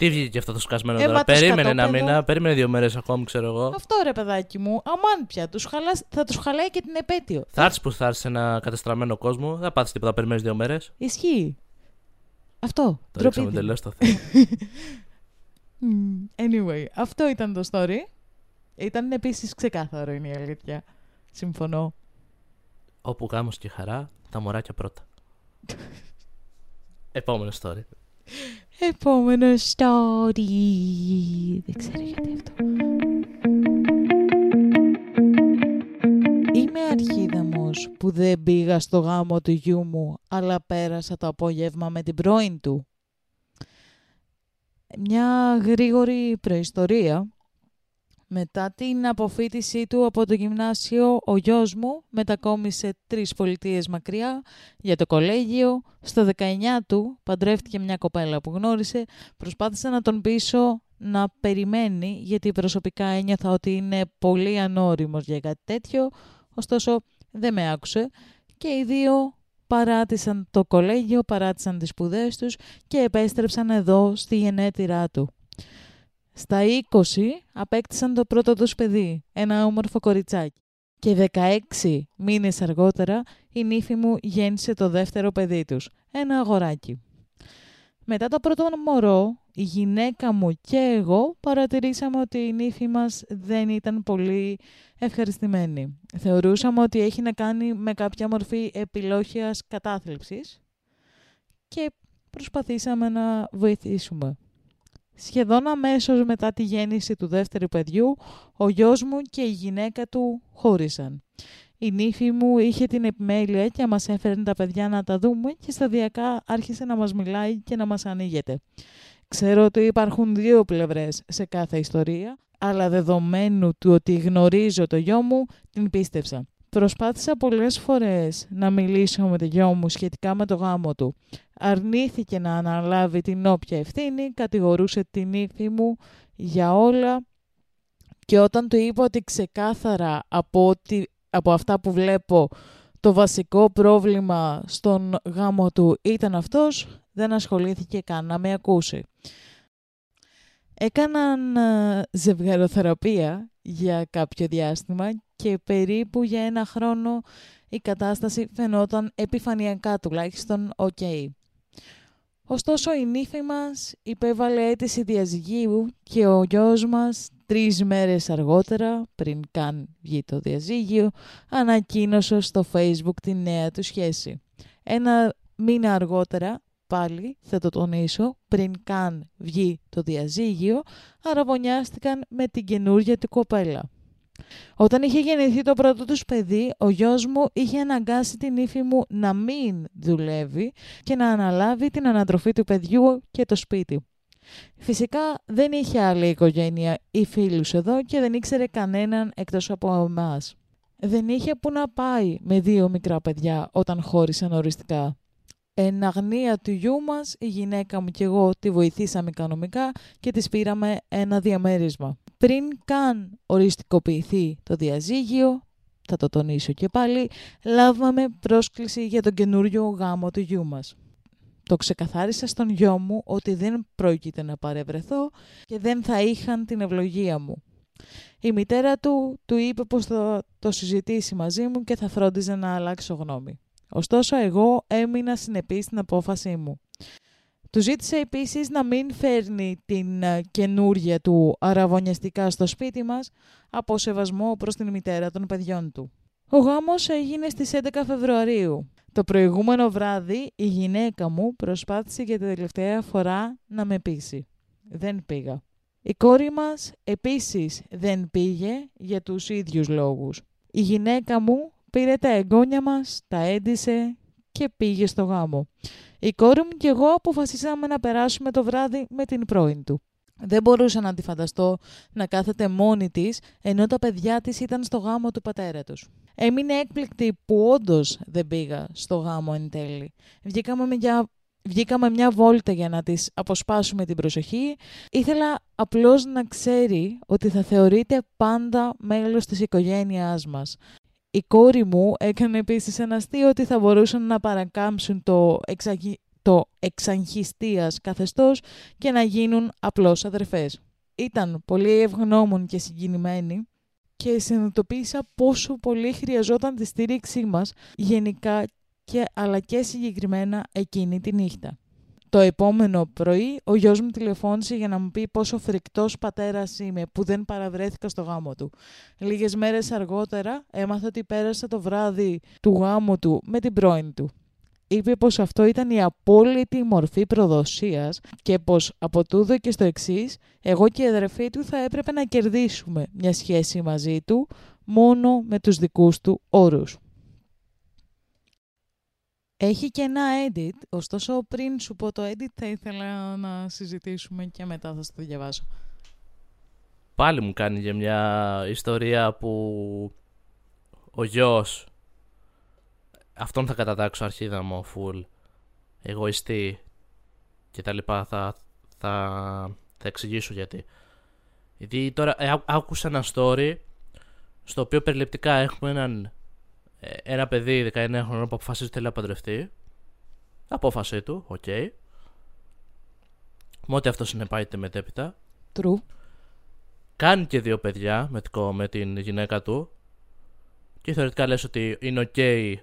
Τι βγήκε και αυτό το σκασμένο Ε, τώρα; μα το Περίμενε ένα σκατόπεδο- μήνα, περίμενε δύο μέρες ακόμη, ξέρω εγώ. Αυτό ρε παιδάκι μου, αμάν πια, τους χαλάς, θα τους χαλάει και την επέτειο. Θα έρθεις που θα έρθεις σε ένα κατεστραμμένο κόσμο, δεν θα πάθεις τίποτα, περιμένεις δύο μέρες. Ισχύει. Αυτό, Το ντροπή ρίξαμε την. τελείως το θέμα. Μμ, Anyway, αυτό ήταν το story. Ήταν επίσης ξεκάθαρο είναι η αλήθεια. Συμφωνώ. Όπου γάμος και χαρά, τα μωράκια πρώτα. Επόμενο story. Επόμενο story. Δεν ξέρω γιατί αυτό. Είμαι αρχίδαμος που δεν πήγα στο γάμο του γιού μου, αλλά πέρασα το απόγευμα με την πρώην του. Μια γρήγορη προϊστορία. Μετά την αποφύτισή του από το γυμνάσιο, ο γιος μου μετακόμισε τρεις πολιτείες μακριά για το κολέγιο. Στο 19 του παντρεύτηκε μια κοπέλα που γνώρισε. Προσπάθησα να τον πείσω να περιμένει, γιατί προσωπικά ένιωθα ότι είναι πολύ ανώριμος για κάτι τέτοιο. Ωστόσο, δεν με άκουσε και οι δύο παράτησαν το κολέγιο, παράτησαν τις σπουδές τους και επέστρεψαν εδώ στη γενέτειρά του. Στα 20 απέκτησαν το πρώτο τους παιδί, ένα όμορφο κοριτσάκι. Και 16 μήνες αργότερα η νύφη μου γέννησε το δεύτερο παιδί τους, ένα αγοράκι. Μετά το πρώτο μωρό, η γυναίκα μου και εγώ παρατηρήσαμε ότι η νύφη μας δεν ήταν πολύ ευχαριστημένη. Θεωρούσαμε ότι έχει να κάνει με κάποια μορφή επιλόχειας κατάθλιψης και προσπαθήσαμε να βοηθήσουμε. Σχεδόν αμέσως μετά τη γέννηση του δεύτερου παιδιού, ο γιος μου και η γυναίκα του χώρισαν. Η νύφη μου είχε την επιμέλεια και μας έφερνε τα παιδιά να τα δούμε και σταδιακά άρχισε να μας μιλάει και να μας ανοίγεται. Ξέρω ότι υπάρχουν δύο πλευρές σε κάθε ιστορία, αλλά δεδομένου του ότι γνωρίζω το γιο μου, την πίστεψα. Προσπάθησα πολλές φορές να μιλήσω με το γιο μου σχετικά με το γάμο του. Αρνήθηκε να αναλάβει την όποια ευθύνη, κατηγορούσε την ύφη μου για όλα και όταν του είπα ότι ξεκάθαρα από, ότι, από αυτά που βλέπω το βασικό πρόβλημα στον γάμο του ήταν αυτός, δεν ασχολήθηκε καν να με ακούσει. Έκαναν ε, ζευγαροθεραπεία για κάποιο διάστημα και περίπου για ένα χρόνο η κατάσταση φαινόταν επιφανειακά τουλάχιστον οκ. Ωστόσο η νύφη μας υπέβαλε αίτηση διαζυγίου και ο γιος μας τρεις μέρες αργότερα, πριν καν βγει το διαζύγιο, ανακοίνωσε στο facebook τη νέα του σχέση. Ένα μήνα αργότερα, πάλι θα το τονίσω, πριν καν βγει το διαζύγιο, αραβωνιάστηκαν με την καινούργια του κοπέλα. Όταν είχε γεννηθεί το πρώτο τους παιδί, ο γιος μου είχε αναγκάσει την ύφη μου να μην δουλεύει και να αναλάβει την ανατροφή του παιδιού και το σπίτι. Φυσικά δεν είχε άλλη οικογένεια ή φίλους εδώ και δεν ήξερε κανέναν εκτός από εμάς. δεν είχε που να πάει με δύο μικρά παιδιά όταν χώρισαν οριστικά. Εν αγνία του γιού μας, η γυναίκα μου και εγώ τη βοηθήσαμε οικονομικά και της πήραμε ένα διαμέρισμα. Πριν καν οριστικοποιηθεί το διαζύγιο, θα το τονίσω και πάλι, λάβαμε πρόσκληση για τον καινούριο γάμο του γιού μας. Το ξεκαθάρισα στον γιο μου ότι δεν πρόκειται να παρευρεθώ και δεν θα είχαν την ευλογία μου. Η μητέρα του του είπε πως θα το συζητήσει μαζί μου και θα φρόντιζε να αλλάξω γνώμη. Ωστόσο εγώ έμεινα συνεπής στην απόφασή μου. Του ζήτησε επίσης να μην φέρνει την ε, καινούργια του αραβωνιαστικά στο σπίτι μας από σεβασμό προς την μητέρα των παιδιών του. Ο γάμος έγινε στις 11 Φεβρουαρίου. Το προηγούμενο βράδυ η γυναίκα μου προσπάθησε για την τελευταία φορά να με πείσει. Δεν πήγα. Η κόρη μας επίσης δεν πήγε για τους ίδιους λόγους. Η γυναίκα μου πήρε τα εγγόνια μας, τα έντισε και πήγε στο γάμο. Η κόρη μου και εγώ αποφασίσαμε να περάσουμε το βράδυ με την πρώην του. Δεν μπορούσα να τη φανταστώ να κάθεται μόνη της, ενώ τα παιδιά της ήταν στο γάμο του πατέρα τους. Έμεινε έκπληκτη που όντως δεν πήγα στο γάμο εν τέλει. Βγήκαμε μια, βγήκαμε μια βόλτα για να της αποσπάσουμε την προσοχή. Ήθελα απλώς να ξέρει ότι θα θεωρείται πάντα μέλος της οικογένειάς μας. Η κόρη μου έκανε επίσης ένα αστείο ότι θα μπορούσαν να παρακάμψουν το, εξαγι... το εξαγχιστίας καθεστώς και να γίνουν απλώς αδερφές. Ήταν πολύ ευγνώμων και συγκινημένοι και συνειδητοποίησα πόσο πολύ χρειαζόταν τη στήριξή μας γενικά και, αλλά και συγκεκριμένα εκείνη τη νύχτα. Το επόμενο πρωί ο γιος μου τηλεφώνησε για να μου πει πόσο φρικτός πατέρας είμαι που δεν παραβρέθηκα στο γάμο του. Λίγες μέρες αργότερα έμαθα ότι πέρασε το βράδυ του γάμου του με την πρώην του. Είπε πως αυτό ήταν η απόλυτη μορφή προδοσίας και πως από τούδο και στο εξής, εγώ και η αδερφή του θα έπρεπε να κερδίσουμε μια σχέση μαζί του μόνο με τους δικούς του όρους. Έχει και ένα edit, ωστόσο πριν σου πω το edit θα ήθελα να συζητήσουμε και μετά θα σου το διαβάσω. Πάλι μου κάνει για μια ιστορία που ο γιος αυτόν θα κατατάξω αρχίδα μου full εγωιστή και τα λοιπά θα, θα, θα εξηγήσω γιατί. Γιατί τώρα ε, άκουσα ένα story στο οποίο περιληπτικά έχουμε έναν ε, ένα παιδί 19 χρονών που αποφασίζει θέλει να παντρευτεί. Απόφασή του, OK. Okay. Με ό,τι αυτό συνεπάγεται μετέπειτα. True. Κάνει και δύο παιδιά με, με την γυναίκα του. Και θεωρητικά λες ότι είναι OK. Okay,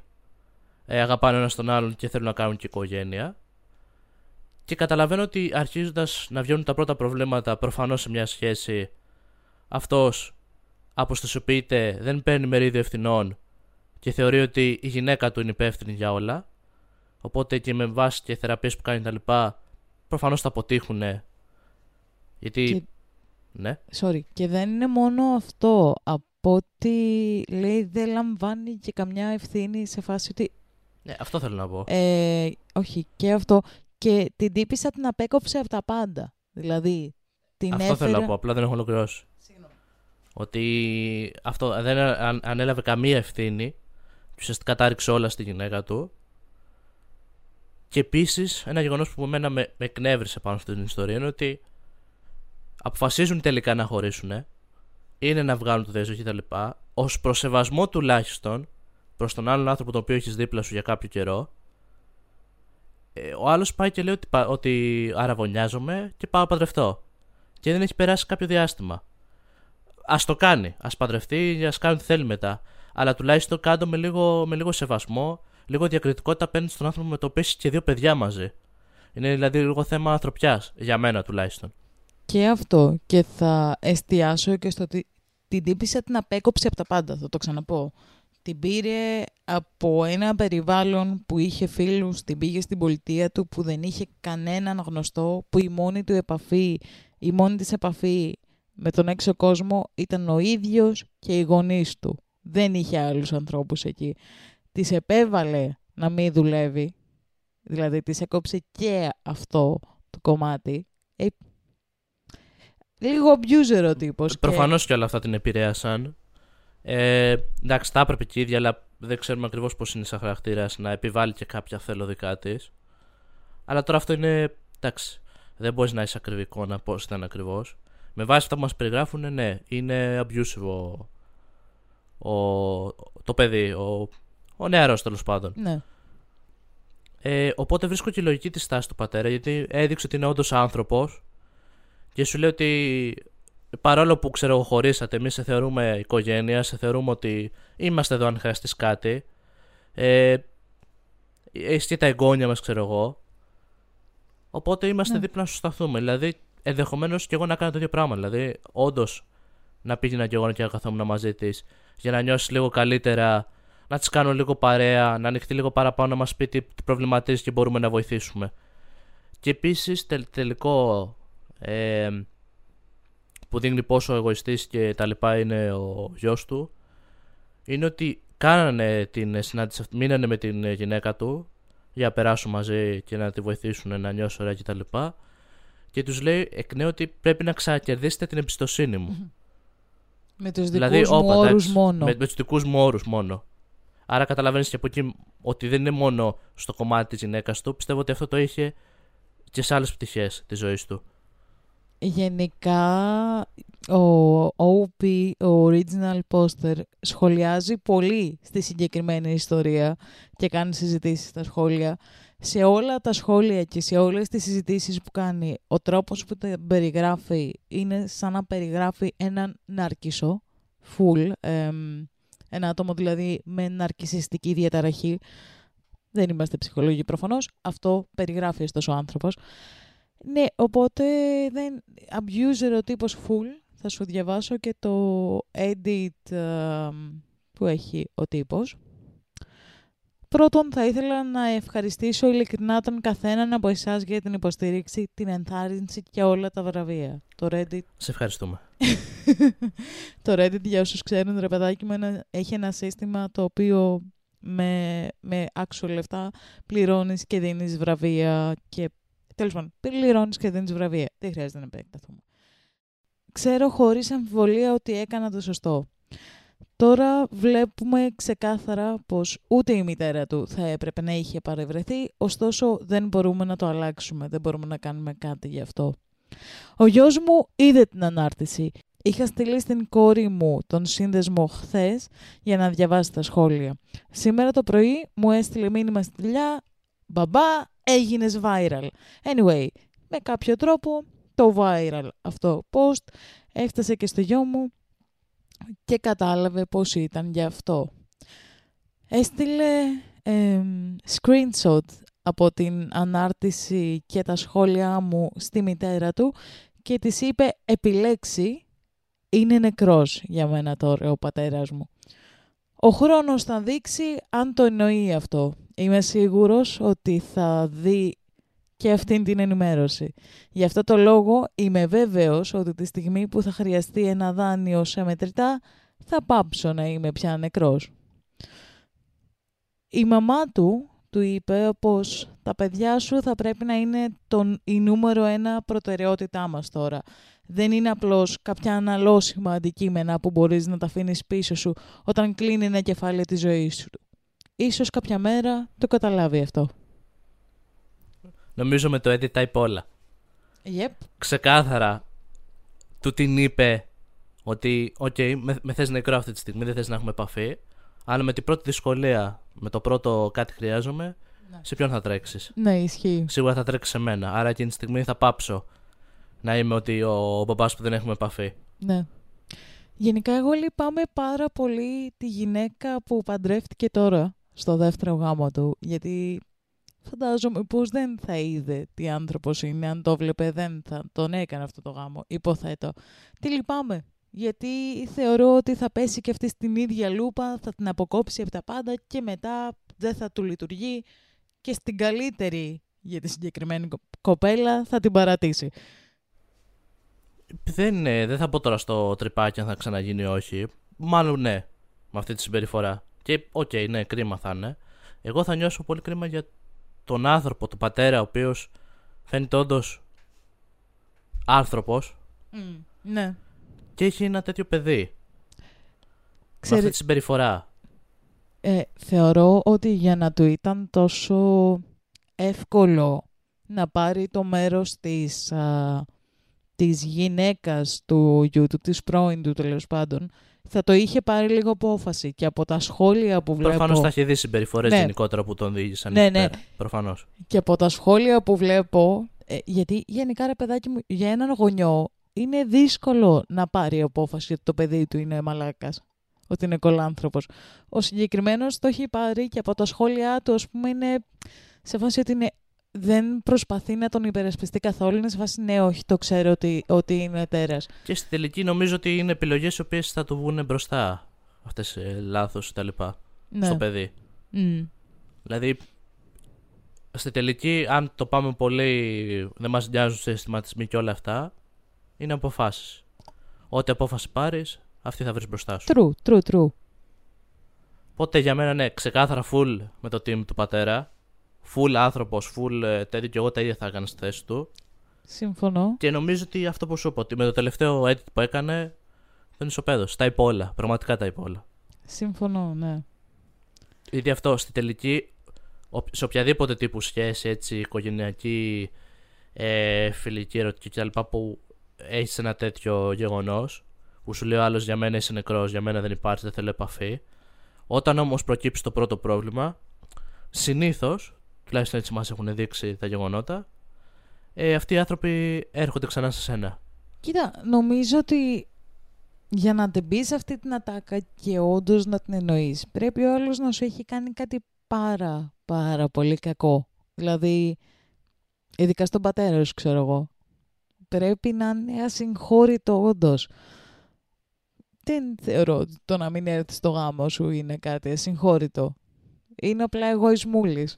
ε, αγαπάνε ένα τον άλλον και θέλουν να κάνουν και οικογένεια. Και καταλαβαίνω ότι αρχίζοντας να βγαίνουν τα πρώτα προβλήματα προφανώς σε μια σχέση, αυτός αποστασιοποιείται, δεν παίρνει μερίδιο ευθυνών και θεωρεί ότι η γυναίκα του είναι υπεύθυνη για όλα. Οπότε και με βάση και θεραπείες που κάνει τα λοιπά, προφανώς θα αποτύχουν. Γιατί... Και... Ναι. Sorry. Και δεν είναι μόνο αυτό. Από ότι λέει δεν λαμβάνει και καμιά ευθύνη σε φάση ότι... Ναι, αυτό θέλω να πω. Ε, όχι, και αυτό. Και την τύπησα την απέκοψε από τα πάντα. Δηλαδή, την Αυτό θέλω να πω, απλά δεν έχω ολοκληρώσει. Ότι αυτό δεν ανέλαβε καμία ευθύνη ουσιαστικά τα ρίξε όλα στη γυναίκα του. Και επίσης, ένα γεγονός που εμένα με, με εκνεύρισε πάνω αυτή την ιστορία είναι ότι αποφασίζουν τελικά να χωρίσουν, είναι να βγάλουν το δέσο κτλ. Ω προσεβασμό τουλάχιστον προς τον άλλον άνθρωπο τον οποίο έχεις δίπλα σου για κάποιο καιρό, ε, ο άλλος πάει και λέει ότι, ότι αραβωνιάζομαι και πάω να παντρευτώ. Και δεν έχει περάσει κάποιο διάστημα. Α το κάνει. Α παντρευτεί, ας κάνει ό,τι θέλει μετά αλλά τουλάχιστον κάτω με λίγο, με λίγο σεβασμό, λίγο διακριτικότητα απέναντι στον άνθρωπο με το οποίο έχεις και δύο παιδιά μαζί. Είναι δηλαδή λίγο θέμα ανθρωπιάς, για μένα τουλάχιστον. Και αυτό. Και θα εστιάσω και στο ότι την τύπησα την απέκοψε από τα πάντα, θα το ξαναπώ. Την πήρε από ένα περιβάλλον που είχε φίλους, την πήγε στην πολιτεία του που δεν είχε κανέναν γνωστό, που η μόνη του επαφή, η μόνη της επαφή με τον έξω κόσμο ήταν ο ίδιος και οι γονείς του δεν είχε άλλους ανθρώπους εκεί. Της επέβαλε να μην δουλεύει, δηλαδή της έκοψε και αυτό το κομμάτι. Ε, λίγο abuser ο τύπος. Προφανώς και... όλα αυτά την επηρέασαν. Ε, εντάξει, τα έπρεπε και η ίδια, αλλά δεν ξέρουμε ακριβώς πώς είναι σαν χαρακτήρας να επιβάλλει και κάποια θέλω δικά της. Αλλά τώρα αυτό είναι. Εντάξει, δεν μπορείς να είσαι ακριβή εικόνα πώς ήταν ακριβώς. Με βάση αυτά που μας περιγράφουν, ναι, είναι abusive ο, ο, το παιδί, ο, ο νεαρός τέλος πάντων. Ναι. Ε, οπότε βρίσκω και η λογική της στάσης του πατέρα, γιατί έδειξε ότι είναι όντως άνθρωπος και σου λέει ότι παρόλο που ξέρω χωρίσατε, εμείς σε θεωρούμε οικογένεια, σε θεωρούμε ότι είμαστε εδώ αν χρειαστείς κάτι. Ε, εσύ και τα εγγόνια μας, ξέρω εγώ. Οπότε είμαστε Ναι. δίπλα να σου σταθούμε. Δηλαδή, ενδεχομένως και εγώ να κάνω το ίδιο πράγμα. Δηλαδή, όντως να πήγαινα και εγώ και να καθόμουν μαζί της για να νιώσεις λίγο καλύτερα, να της κάνω λίγο παρέα, να ανοιχτεί λίγο παραπάνω, να μας πει τι τι προβληματίζει και μπορούμε να βοηθήσουμε. Και επίσης, τελικό ε, που δείχνει πόσο εγωιστής και τα λοιπά είναι ο γιος του είναι ότι κάνανε την συνάντηση αυτή, μείνανε με την γυναίκα του για να περάσουν μαζί και να τη βοηθήσουν να νιώσει ωραία και τα λοιπά και τους λέει εκ νέου ότι πρέπει να ξανακερδίσετε την εμπιστοσύνη μου. Με τους δικούς δηλαδή, μου όπα, όρους εντάξει, μόνο. Με, με τους δικούς μου όρους μόνο. Άρα καταλαβαίνεις και από εκεί ότι δεν είναι μόνο στο κομμάτι της γυναίκας του. Πιστεύω ότι αυτό το είχε και σε άλλες πτυχές της ζωής του. Γενικά, ο OP, ο original poster, σχολιάζει πολύ στη συγκεκριμένη ιστορία και κάνει συζητήσεις στα σχόλια. Σε όλα τα σχόλια και σε όλες τις συζητήσεις που κάνει, ο τρόπος που τα περιγράφει είναι σαν να περιγράφει έναν ναρκισό, full, εμ, ένα άτομο δηλαδή με ναρκισιστική διαταραχή. Δεν είμαστε ψυχολόγοι προφανώς, αυτό περιγράφει ωστόσο ο άνθρωπος. Ναι, οπότε δεν... Abuser ο τύπος full. Θα σου διαβάσω και το edit ε, που έχει ο τύπος. Πρώτον, θα ήθελα να ευχαριστήσω ειλικρινά τον καθέναν από εσάς για την υποστήριξη, την ενθάρρυνση και όλα τα βραβεία. Το Reddit, Σε ευχαριστούμε. το Reddit για όσους ξέρουν, ρε παιδάκι μου, ένα- έχει ένα σύστημα το οποίο με, με άξιο λεφτά πληρώνεις και δίνεις βραβεία και τέλος πάντων, πληρώνεις και δίνεις βραβεία. Δεν χρειάζεται να επεκταθούμε. Ξέρω χωρίς αμφιβολία ότι έκανα το σωστό. Τώρα βλέπουμε ξεκάθαρα πως ούτε η μητέρα του θα έπρεπε να είχε παρευρεθεί, ωστόσο δεν μπορούμε να το αλλάξουμε, δεν μπορούμε να κάνουμε κάτι γι' αυτό. Ο γιος μου είδε την ανάρτηση. Είχα στείλει στην κόρη μου τον σύνδεσμο χθες για να διαβάσει τα σχόλια. Σήμερα το πρωί μου έστειλε μήνυμα στη δουλειά «Μπαμπά, έγινες viral». Anyway, με κάποιο τρόπο το viral αυτό post έφτασε και στο γιο μου και κατάλαβε πώς ήταν γι' αυτό. Έστειλε εμ, screenshot από την ανάρτηση και τα σχόλιά μου στη μητέρα του και της είπε «Επιλέξει, είναι νεκρός για μένα τώρα ο πατέρας μου». Ο χρόνος θα δείξει αν το εννοεί αυτό. Είμαι σίγουρος ότι θα δει και αυτήν την ενημέρωση. Γι' αυτό το λόγο είμαι βέβαιος ότι τη στιγμή που θα χρειαστεί ένα δάνειο σε μετρητά θα πάψω να είμαι πια νεκρός. Η μαμά του του είπε πως τα παιδιά σου θα πρέπει να είναι τον, η νούμερο ένα προτεραιότητά μας τώρα. Δεν είναι απλώς κάποια αναλώσιμα αντικείμενα που μπορείς να τα αφήνεις πίσω σου όταν κλείνει ένα κεφάλαιο της ζωής σου. Ίσως κάποια μέρα το καταλάβει αυτό. Νομίζω με το edit τα είπε όλα. Yep. Ξεκάθαρα του την είπε ότι «OK, με, με θες νεκρό αυτή τη στιγμή, δεν θες να έχουμε επαφή, αλλά με την πρώτη δυσκολία, με το πρώτο κάτι χρειάζομαι, Ναι. σε ποιον θα τρέξεις; Ναι, ισχύει. Σίγουρα θα τρέξεις σε μένα, άρα εκείνη τη στιγμή θα πάψω να είμαι ότι ο, ο μπαμπάς που δεν έχουμε επαφή. Ναι. Γενικά εγώ λυπάμαι πάρα πολύ τη γυναίκα που παντρεύτηκε τώρα στο δεύτερο γάμο του. Γιατί φαντάζομαι πως δεν θα είδε τι άνθρωπος είναι. Αν το βλέπε δεν θα τον έκανε αυτό το γάμο. Υποθέτω. Τι λυπάμαι. Γιατί θεωρώ ότι θα πέσει και αυτή στην ίδια λούπα, θα την αποκόψει από τα πάντα και μετά δεν θα του λειτουργεί και στην καλύτερη για τη συγκεκριμένη κο- κοπέλα θα την παρατήσει. Δεν, είναι, δεν θα πω τώρα στο τρυπάκι αν θα ξαναγίνει ή όχι. Μάλλον ναι, με αυτή τη συμπεριφορά. Και οκ, ναι, κρίμα θα είναι. Εγώ θα νιώσω πολύ κρίμα για τον άνθρωπο, τον πατέρα, ο οποίος φαίνεται όντως άνθρωπος Ναι. και έχει ένα τέτοιο παιδί. Με αυτή τη συμπεριφορά. Ε, θεωρώ ότι για να του ήταν τόσο εύκολο να πάρει το μέρος της, α, της γυναίκας του YouTube, της πρώην του τέλος πάντων, θα το είχε πάρει λίγο απόφαση και από τα σχόλια που βλέπω... Προφανώς θα είχε δει συμπεριφορές Ναι. γενικότερα που τον διήγησαν Ναι, εκεί ναι. πέρα. Προφανώς. Και από τα σχόλια που βλέπω, ε, γιατί γενικά ρε παιδάκι μου, για έναν γονιό είναι δύσκολο να πάρει απόφαση ότι το παιδί του είναι μαλάκας, ότι είναι κολάνθρωπος. Ο συγκεκριμένος το έχει πάρει και από τα σχόλιά του, ας πούμε, είναι σε φάση ότι είναι, δεν προσπαθεί να τον υπερασπιστεί καθόλου, είναι σε φάση ναι, όχι, το ξέρω ότι, ότι είναι τέρας. Και στη τελική νομίζω ότι είναι επιλογές οι οποίες θα του βγουν μπροστά. Αυτές ε, λάθος κτλ. Ναι. Στο παιδί. Μμ. Δηλαδή, στη τελική, αν το πάμε πολύ, δεν μας νοιάζουν σε αισθηματισμοί και όλα αυτά, είναι αποφάσεις. Ό,τι απόφαση πάρεις, αυτή θα βρεις μπροστά σου. True, true, true. Οπότε για μένα, ναι, ξεκάθαρα full με το team του πατέρα. Full άνθρωπος, full ε, τέτοιο και εγώ τα ίδια θα έκανα στη θέση του. Συμφωνώ. Και νομίζω ότι αυτό που σου είπα, ότι με το τελευταίο edit που έκανε, δεν ισοπαίδωσε. Τα είπε όλα. Πραγματικά τα είπε όλα. Συμφωνώ, ναι. Γιατί αυτό στη τελική, ο- σε οποιαδήποτε τύπου σχέση, έτσι, οικογενειακή, ε, φιλική, ερωτική κτλ. που έχεις ένα τέτοιο γεγονός, που σου λέει ο άλλος για μένα είσαι νεκρός, για μένα δεν υπάρχεις, δεν θέλω επαφή. Όταν όμως προκύψει το πρώτο πρόβλημα, συνήθως, τουλάχιστον έτσι μας έχουν δείξει τα γεγονότα, ε, αυτοί οι άνθρωποι έρχονται ξανά σε σένα. Κοίτα, νομίζω ότι για να την μπει σε αυτή την ατάκα και όντως να την εννοείς, πρέπει ο άλλος να σου έχει κάνει κάτι πάρα πάρα πολύ κακό. Δηλαδή, ειδικά στον πατέρα σου, ξέρω εγώ. Πρέπει να είναι ασυγχώρητο όντως. Δεν θεωρώ ότι το να μην έρθεις στο γάμο σου είναι κάτι ασυγχώρητο. Είναι απλά εγωισμούλης.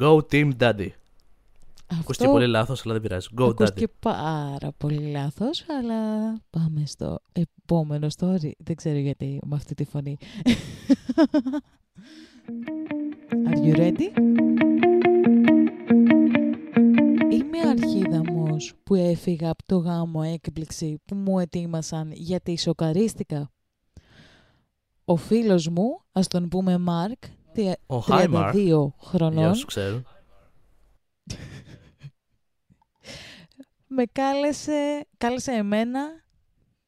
Go Team Daddy. Αυτό Ακούστηκε πολύ λάθος, αλλά δεν πειράζει. Go Daddy. ακούστηκε πάρα πολύ λάθος, αλλά πάμε στο επόμενο story. Δεν ξέρω γιατί με αυτή τη φωνή. Are you ready? Είμαι αρχίδαμος που έφυγα από το γάμο έκπληξη που μου ετοίμασαν γιατί σοκαρίστηκα. Ο φίλος μου, ας τον πούμε Μάρκ, τε- Ο Hi Mark. 32 Για χρονών, όσου ξέρουν. με κάλεσε, κάλεσε εμένα,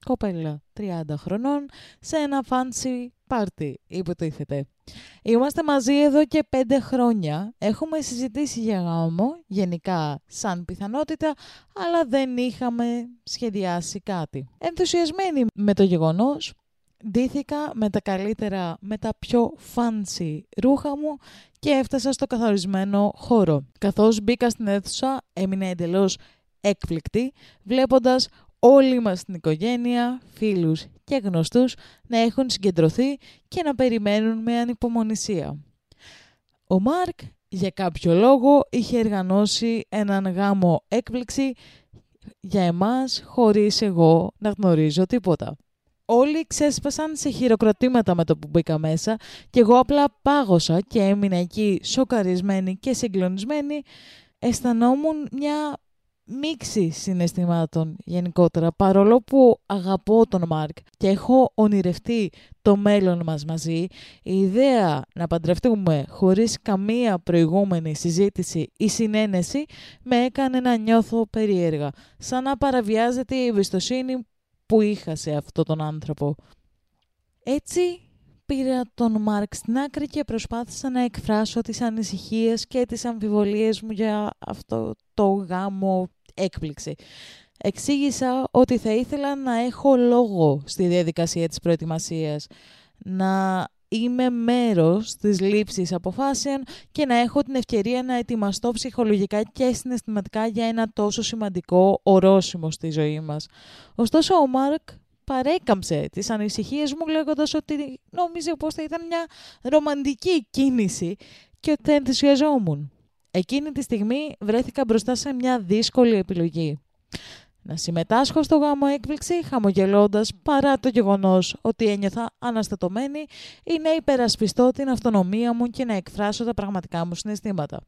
κοπέλα 30 χρονών, σε ένα fancy party, υποτίθεται. Είμαστε μαζί εδώ και πέντε χρόνια. Έχουμε συζητήσει για γάμο, γενικά σαν πιθανότητα, αλλά δεν είχαμε σχεδιάσει κάτι. Ενθουσιασμένη με το γεγονός, ντύθηκα με τα καλύτερα, με τα πιο fancy ρούχα μου και έφτασα στο καθορισμένο χώρο. Καθώς μπήκα στην αίθουσα, έμεινα εντελώς έκπληκτη, βλέποντας όλοι μας την οικογένεια, φίλους και γνωστούς να έχουν συγκεντρωθεί και να περιμένουν με ανυπομονησία. Ο Μάρκ για κάποιο λόγο είχε οργανώσει έναν γάμο έκπληξη για εμάς χωρίς εγώ να γνωρίζω τίποτα. Όλοι ξέσπασαν σε χειροκροτήματα με το που μπήκα μέσα και εγώ απλά πάγωσα και έμεινα εκεί σοκαρισμένη και συγκλονισμένη. Αισθανόμουν μια μίξη συναισθημάτων γενικότερα, παρόλο που αγαπώ τον Μάρκ και έχω ονειρευτεί το μέλλον μας μαζί, η ιδέα να παντρευτούμε χωρίς καμία προηγούμενη συζήτηση ή συνένεση με έκανε να νιώθω περίεργα, σαν να παραβιάζεται η εμπιστοσύνη που είχα σε αυτόν τον άνθρωπο. Έτσι πήρα τον Μάρκ στην άκρη και προσπάθησα να εκφράσω τις ανησυχίες και τις αμφιβολίες μου για αυτό το γάμο έκπληξη. Εξήγησα ότι θα ήθελα να έχω λόγο στη διαδικασία της προετοιμασίας, να είμαι μέρος της λήψης αποφάσεων και να έχω την ευκαιρία να ετοιμαστώ ψυχολογικά και συναισθηματικά για ένα τόσο σημαντικό ορόσημο στη ζωή μας. Ωστόσο ο Μάρκ παρέκαμψε τις ανησυχίες μου λέγοντας ότι νόμιζε πως θα ήταν μια ρομαντική κίνηση και ότι θα ενθουσιαζόμουν. Εκείνη τη στιγμή βρέθηκα μπροστά σε μια δύσκολη επιλογή. Να συμμετάσχω στο γάμο έκπληξη χαμογελώντας παρά το γεγονός ότι ένιωθα αναστατωμένη ή να υπερασπιστώ την αυτονομία μου και να εκφράσω τα πραγματικά μου συναισθήματα.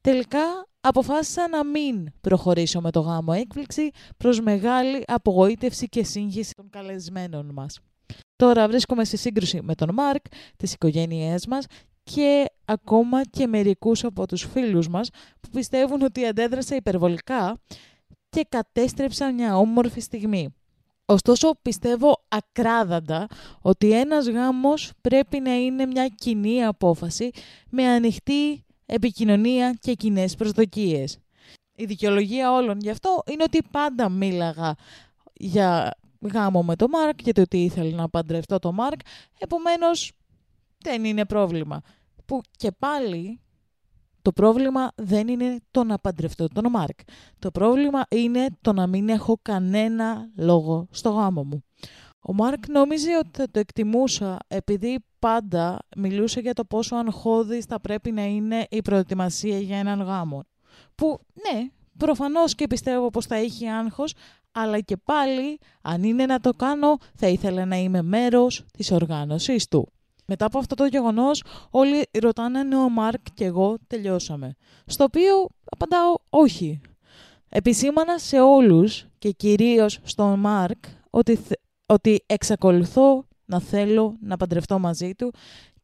Τελικά αποφάσισα να μην προχωρήσω με το γάμο έκπληξη προς μεγάλη απογοήτευση και σύγχυση των καλεσμένων μας. Τώρα βρίσκομαι σε σύγκρουση με τον Μάρκ, τις οικογένειές μας και ακόμα και μερικούς από τους φίλους μας που πιστεύουν ότι αντέδρασα υπερβολικά και κατέστρεψαν μια όμορφη στιγμή. Ωστόσο, πιστεύω ακράδαντα ότι ένας γάμος πρέπει να είναι μια κοινή απόφαση με ανοιχτή επικοινωνία και κοινές προσδοκίες. Η δικαιολογία όλων γι' αυτό είναι ότι πάντα μίλαγα για γάμο με το Μάρκ και το ότι ήθελε να παντρευτώ το Μάρκ, επομένως δεν είναι πρόβλημα. Που και πάλι το πρόβλημα δεν είναι το να παντρευτώ τον Μάρκ. Το πρόβλημα είναι το να μην έχω κανένα λόγο στο γάμο μου. Ο Μάρκ νόμιζε ότι θα το εκτιμούσα επειδή πάντα μιλούσε για το πόσο αγχώδης θα πρέπει να είναι η προετοιμασία για έναν γάμο. Που ναι, προφανώς και πιστεύω πως θα έχει άγχος, αλλά και πάλι αν είναι να το κάνω θα ήθελα να είμαι μέρος της οργάνωσής του. Μετά από αυτό το γεγονός όλοι ρωτάνε αν ο Μάρκ και εγώ τελειώσαμε. Στο οποίο απαντάω όχι. Επισήμανα σε όλους και κυρίως στον Μάρκ ότι, ότι εξακολουθώ να θέλω να παντρευτώ μαζί του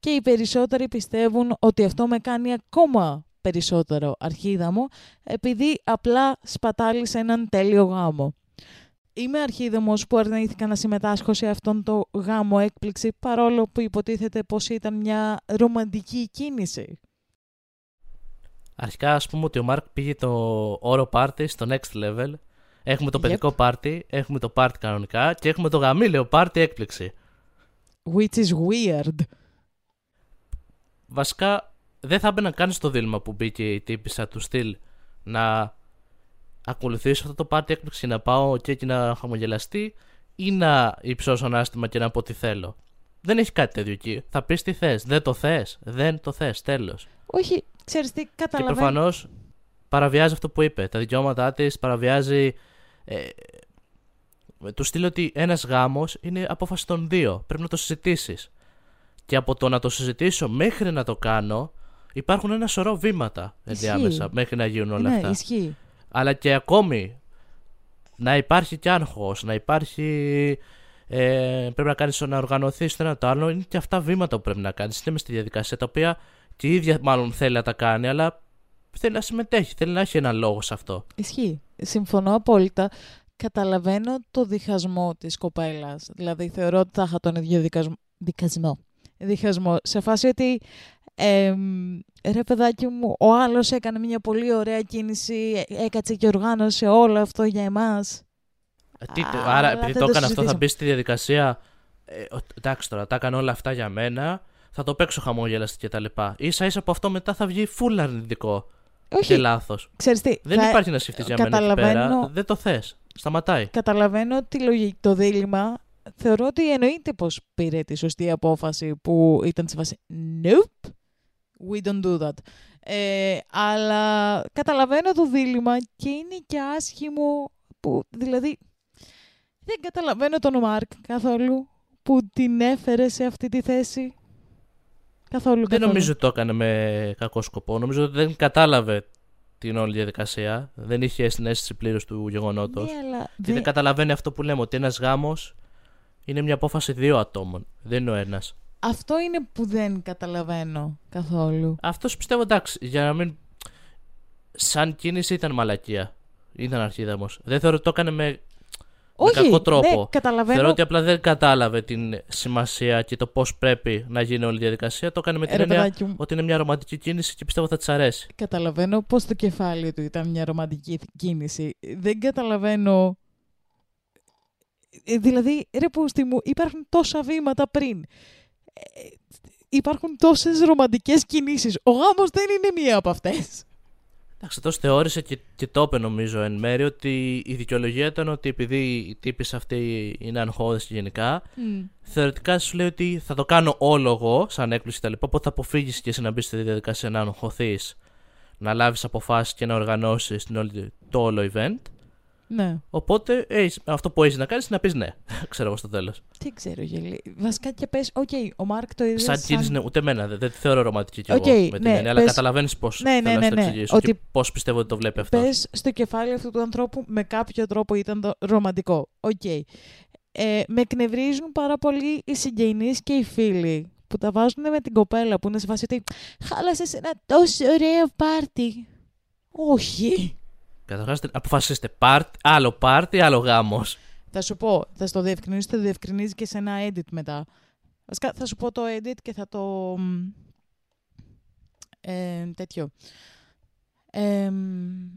και οι περισσότεροι πιστεύουν ότι αυτό με κάνει ακόμα περισσότερο αρχίδα μου επειδή απλά σπατάλησε έναν τέλειο γάμο. Είμαι αρχίδεμος που αρνήθηκα να συμμετάσχω σε αυτόν το γάμο έκπληξη παρόλο που υποτίθεται πως ήταν μια ρομαντική κίνηση. Αρχικά ας πούμε ότι ο Μάρκ πήγε το όρο πάρτι στο next level. Έχουμε το παιδικό πάρτι, έχουμε το πάρτι κανονικά και έχουμε το γαμήλαιο πάρτι έκπληξη. Which is weird. Βασικά δεν θα έμπαινα καν στο δίλημα που μπήκε η τύπησα του στυλ να ακολουθήσω αυτό το πάρτι έκπληξη να πάω και εκεί να χαμογελαστεί ή να υψώσω ανάστημα και να πω τι θέλω. Δεν έχει κάτι τέτοιο εκεί. Θα πεις τι θες. Δεν το θες. Δεν το θες. Τέλος. Όχι, ξέρεις τι, καταλαβαίνω. Και προφανώς παραβιάζει αυτό που είπε. Τα δικαιώματά της παραβιάζει. Ε, του στείλω ότι ένας γάμος είναι απόφαση των δύο. Πρέπει να το συζητήσεις. Και από το να το συζητήσω μέχρι να το κάνω, υπάρχουν ένα σωρό βήματα ενδιάμεσα μέχρι να γίνουν όλα ναι, αυτά. Ισχύει αλλά και ακόμη να υπάρχει κι άγχος, να υπάρχει... Ε, πρέπει να κάνεις να οργανωθείς το ένα το άλλο, είναι και αυτά βήματα που πρέπει να κάνεις. Είναι μες στη διαδικασία τα οποία και η ίδια μάλλον θέλει να τα κάνει, αλλά θέλει να συμμετέχει, θέλει να έχει ένα λόγο σε αυτό. Ισχύει. Συμφωνώ απόλυτα. Καταλαβαίνω το διχασμό της κοπέλας. Δηλαδή θεωρώ ότι θα είχα τον ίδιο δικασμό. Δικασμό. Διχασμό. Σε φάση ότι ε, ρε παιδάκι μου, ο άλλος έκανε μια πολύ ωραία κίνηση, έκατσε και οργάνωσε όλο αυτό για εμάς. Ε, τι, άρα, επειδή το έκανε αυτό, θα μπεις στη διαδικασία. Ε, εντάξει τώρα, τα έκανε όλα αυτά για μένα. Θα το παίξω χαμόγελαστη και τα λοιπά. σα ίσα από αυτό μετά θα βγει φουλ αρνητικό. Όχι. Και λάθος. Δεν θα... υπάρχει να σκεφτείς για μένα εκεί πέρα. Δεν το θες. Σταματάει. Καταλαβαίνω τη λογική, το δίλημα. Θεωρώ ότι εννοείται πως πήρε τη σωστή απόφαση που ήταν σε βάση Nope. We don't do that. Ε, αλλά καταλαβαίνω το δίλημα και είναι και άσχημο που δηλαδή δεν καταλαβαίνω τον Μάρκ καθόλου που την έφερε σε αυτή τη θέση. Καθόλου, δεν νομίζω ότι το έκανε με κακό σκοπό. Νομίζω ότι δεν κατάλαβε την όλη διαδικασία. Δεν είχε την αίσθηση πλήρως του γεγονότος. Ναι, και δεν καταλαβαίνει αυτό που λέμε, ότι ένας γάμος είναι μια απόφαση δύο ατόμων. Δεν είναι ο ένας. Αυτό είναι που δεν καταλαβαίνω καθόλου. Αυτός πιστεύω εντάξει, για να μην. Σαν κίνηση ήταν μαλακία. Ήταν αρχίδαμος. Δεν θεωρώ ότι το έκανε με, Όχι, με κακό τρόπο. Ναι, καταλαβαίνω... Θεωρώ ότι απλά δεν κατάλαβε την σημασία και το πώς πρέπει να γίνει όλη η διαδικασία. Το έκανε με την έννοια ότι είναι μια ρομαντική κίνηση και πιστεύω θα της αρέσει. Καταλαβαίνω πώς το κεφάλι του ήταν μια ρομαντική κίνηση. Δεν καταλαβαίνω. Ε, δηλαδή, ρε πούστη μου, υπάρχουν τόσα βήματα πριν υπάρχουν τόσες ρομαντικές κινήσεις. Ο γάμος δεν είναι μία από αυτές. Εντάξει, τόσο θεώρησε και, και το είπε νομίζω εν μέρει ότι η δικαιολογία ήταν ότι επειδή η τύπη αυτή είναι αγχώδες γενικά, mm. θεωρητικά σου λέει ότι θα το κάνω όλο εγώ, σαν έκπληξη τα λοιπά, οπότε θα αποφύγεις και εσύ να μπεις στη διαδικασία να αγχωθείς, να λάβεις αποφάσεις και να οργανώσεις το όλο event. Ναι. Οπότε έχεις, αυτό που έχεις να κάνεις είναι να πεις ναι. ξέρω εγώ στο τέλος. Τι ξέρω, Γελί. Βασικά και πες, οκ, okay, ο Μάρκ το είδε. Σαν κίνηση, ναι, ούτε εμένα. Δεν, τη θεωρώ ρομαντική κι okay, εγώ με την ναι, έννοια, αλλά καταλαβαίνεις πώς. Ναι, ναι, ναι, ναι, ναι. Ότι... Πώς πιστεύω ότι το βλέπει αυτό. Πες στο κεφάλι αυτού του ανθρώπου με κάποιο τρόπο ήταν το ρομαντικό. Οκ. Okay. Ε, με εκνευρίζουν πάρα πολύ οι συγγενείς και οι φίλοι που τα βάζουν με την κοπέλα που είναι σε φάση ότι χάλασες ένα τόσο ωραίο πάρτι. Όχι. Καταρχά, αποφασίστε. Πάρτι, άλλο πάρτι, άλλο γάμος. Θα σου πω, θα στο διευκρινίσω, θα το διευκρινίζει και σε ένα edit μετά. Βασικά θα σου πω το edit και θα το... Ε, τέτοιο. Ε,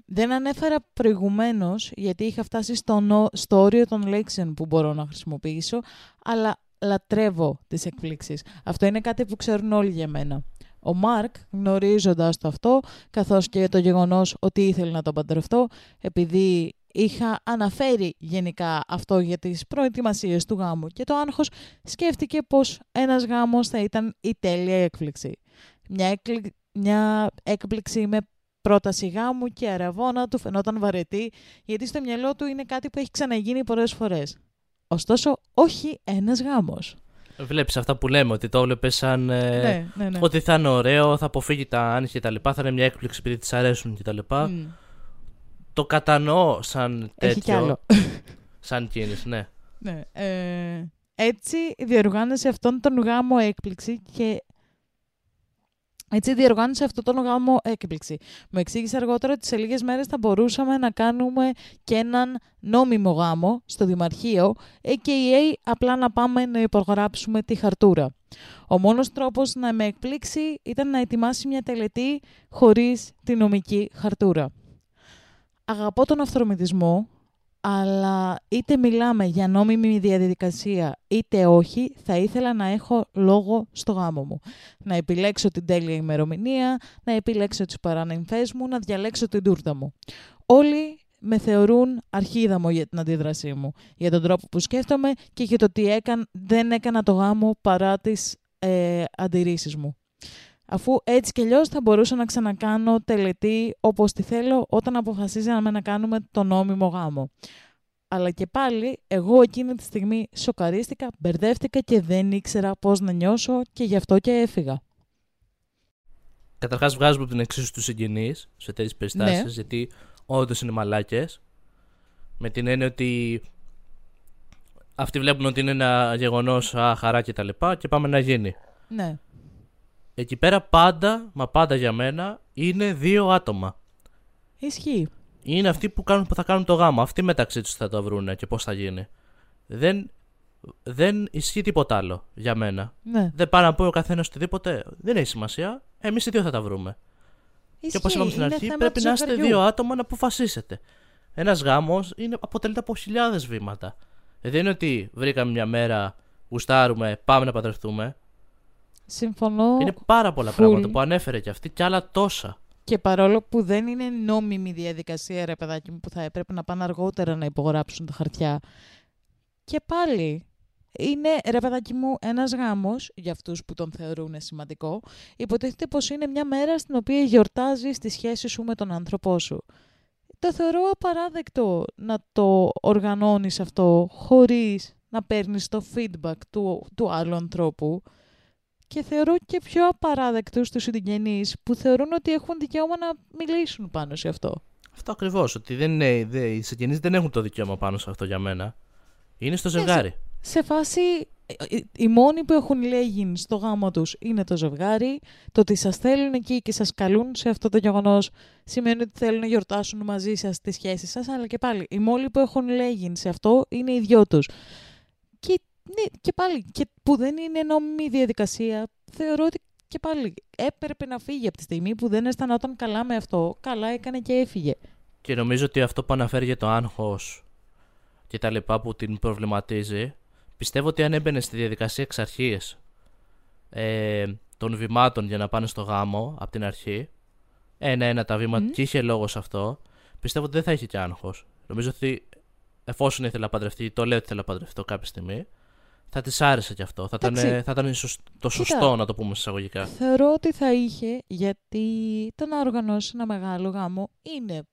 δεν ανέφερα προηγουμένως, γιατί είχα φτάσει στο, στο όριο των λέξεων που μπορώ να χρησιμοποιήσω, αλλά λατρεύω τις εκπλήξεις. Αυτό είναι κάτι που ξέρουν όλοι για μένα. Ο Μάρκ, γνωρίζοντας το αυτό, καθώς και το γεγονός ότι ήθελε να τον παντρευτώ, επειδή είχα αναφέρει γενικά αυτό για τις προετοιμασίες του γάμου και το άγχος σκέφτηκε πως ένας γάμος θα ήταν η τέλεια έκπληξη. Μια, μια έκπληξη με πρόταση γάμου και αραβόνα του φαινόταν βαρετή γιατί στο μυαλό του είναι κάτι που έχει ξαναγίνει πολλές φορές. Ωστόσο, όχι ένας γάμος. Βλέπεις αυτά που λέμε, ότι το έβλεπε σαν. Ε, ναι, ναι, ναι. Ότι θα είναι ωραίο, θα αποφύγει τα άνοιξη και τα λοιπά, θα είναι μια έκπληξη επειδή της αρέσουν και τα λοιπά. Mm. Το κατανοώ σαν τέτοιο. Έχει κι άλλο. Σαν κίνηση, ναι. ναι. Ε, έτσι διοργάνωσε αυτόν τον γάμο έκπληξη και έτσι διοργάνωσε αυτόν τον γάμο έκπληξη. Μου εξήγησε αργότερα ότι σε λίγες μέρες θα μπορούσαμε να κάνουμε και έναν νόμιμο γάμο στο Δημαρχείο, a.k.a. απλά να πάμε να υπογράψουμε τη χαρτούρα. Ο μόνος τρόπος να με εκπλήξει ήταν να ετοιμάσει μια τελετή χωρίς τη νομική χαρτούρα. Αγαπώ τον αυθρομητισμό, αλλά είτε μιλάμε για νόμιμη διαδικασία είτε όχι, θα ήθελα να έχω λόγο στο γάμο μου. Να επιλέξω την τέλεια ημερομηνία, να επιλέξω τις παρανεμφές μου, να διαλέξω την τούρτα μου. Όλοι με θεωρούν αρχίδαμο για την αντίδρασή μου, για τον τρόπο που σκέφτομαι και για το ότι έκαν, δεν έκανα το γάμο παρά τις ε, αντιρρήσεις μου αφού έτσι κι αλλιώς θα μπορούσα να ξανακάνω τελετή όπως τη θέλω όταν αποφασίζαμε να κάνουμε το νόμιμο γάμο. Αλλά και πάλι, εγώ εκείνη τη στιγμή σοκαρίστηκα, μπερδεύτηκα και δεν ήξερα πώς να νιώσω και γι' αυτό και έφυγα. Καταρχάς βγάζουμε από την εξίσου τους συγγενείς σε τέτοιες περιστάσεις, Ναι. γιατί όντως είναι μαλάκες. Με την έννοια ότι αυτοί βλέπουν ότι είναι ένα γεγονός, α, χαρά και τα λοιπά και πάμε να γίνει. Ναι. Εκεί πέρα πάντα, μα πάντα για μένα, είναι δύο άτομα. Ισχύει. Είναι αυτοί που, κάνουν, που θα κάνουν το γάμο. Αυτοί μεταξύ τους θα το βρούνε και πώς θα γίνει. Δεν, δεν ισχύει τίποτα άλλο για μένα. Ναι. Δεν πάει να πει ο καθένας οτιδήποτε. Δεν έχει σημασία. Εμείς οι δύο θα τα βρούμε. Και όπως Ισχύει. είπαμε στην Είναι αρχή, θέμα πρέπει του να είστε ζευγαριού. δύο άτομα να αποφασίσετε. Ένας γάμος αποτελείται από χιλιάδες βήματα. Ε, Δεν είναι ότι βρήκαμε μια μέρα, γουστάρουμε, πάμε να παντρευτούμε. Συμφωνώ Είναι πάρα πολλά full. πράγματα που ανέφερε και αυτή και άλλα τόσα. και παρόλο που δεν είναι νόμιμη διαδικασία, ρε παιδάκι μου, που θα έπρεπε να πάνε αργότερα να υπογράψουν τα χαρτιά. Και πάλι, είναι, ρε παιδάκι μου, ένας γάμος, για αυτούς που τον θεωρούν σημαντικό, υποτίθεται πως είναι μια μέρα στην οποία γιορτάζεις τη σχέση σου με τον άνθρωπό σου. Το θεωρώ απαράδεκτο να το οργανώνεις αυτό χωρίς να παίρνεις το feedback του, του άλλου ανθρώπου. Και θεωρώ και πιο απαράδεκτους τους συγγενείς που θεωρούν ότι έχουν δικαίωμα να μιλήσουν πάνω σε αυτό. Αυτό ακριβώς. Ότι δεν είναι, δε, οι συγγενεί δεν έχουν το δικαίωμα πάνω σε αυτό για μένα. Είναι στο Ναι, ζευγάρι. Σε φάση, ε, ε, οι μόνοι που έχουν λέγει στο γάμο τους είναι το ζευγάρι. Το ότι σας θέλουν εκεί και σας καλούν σε αυτό το γεγονός σημαίνει ότι θέλουν να γιορτάσουν μαζί σας τις σχέσεις σας, αλλά και πάλι οι μόνοι που έχουν λέγει σε αυτό είναι οι δυο τους. Και, ναι, και πάλι, και που δεν είναι νόμιμη διαδικασία, θεωρώ ότι και πάλι έπρεπε να φύγει από τη στιγμή που δεν αισθανόταν καλά με αυτό. Καλά έκανε και έφυγε. Και νομίζω ότι αυτό που αναφέρει για το άγχος και τα λοιπά που την προβληματίζει, πιστεύω ότι αν έμπαινε στη διαδικασία εξ αρχής ε, των βημάτων για να πάνε στο γάμο από την αρχή, ένα-ένα τα βήματα Μμμ. και είχε λόγο σε αυτό, πιστεύω ότι δεν θα είχε και άγχος. Νομίζω ότι εφόσον ήθελε να παντρευτεί, το λέει ότι ήθελε να παντρευτεί κάποια στιγμή, θα της άρεσε κι αυτό. Θα ήταν, Εντάξει. θα ήταν σωσ- το σωστό, να το πούμε εισαγωγικά. Θεωρώ ότι θα είχε, γιατί το να οργανώσει ένα μεγάλο γάμο είναι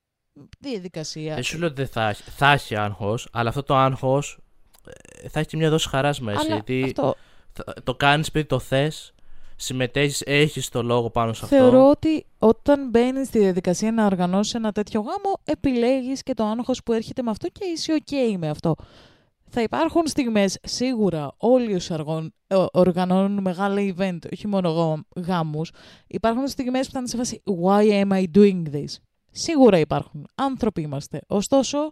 διαδικασία. Δεν σου λέω ότι δεν θα, έχει- θα έχει άγχος, αλλά αυτό το άγχος θα έχει και μια δόση χαράς μέσα. Αλλά γιατί αυτό θα- το κάνεις επειδή το θες, συμμετέχεις, έχεις το λόγο πάνω σε αυτό. θεωρώ ότι όταν μπαίνεις στη διαδικασία να οργανώσεις ένα τέτοιο γάμο, επιλέγεις και το άγχος που έρχεται με αυτό και είσαι ok με αυτό. Θα υπάρχουν στιγμές, σίγουρα όλοι όσοι αργων- ε, οργανώνουν μεγάλα event, όχι μόνο γα- γάμους, υπάρχουν στιγμές που θα είναι σε φάση Why am I doing this? Σίγουρα υπάρχουν. Άνθρωποι είμαστε. Ωστόσο,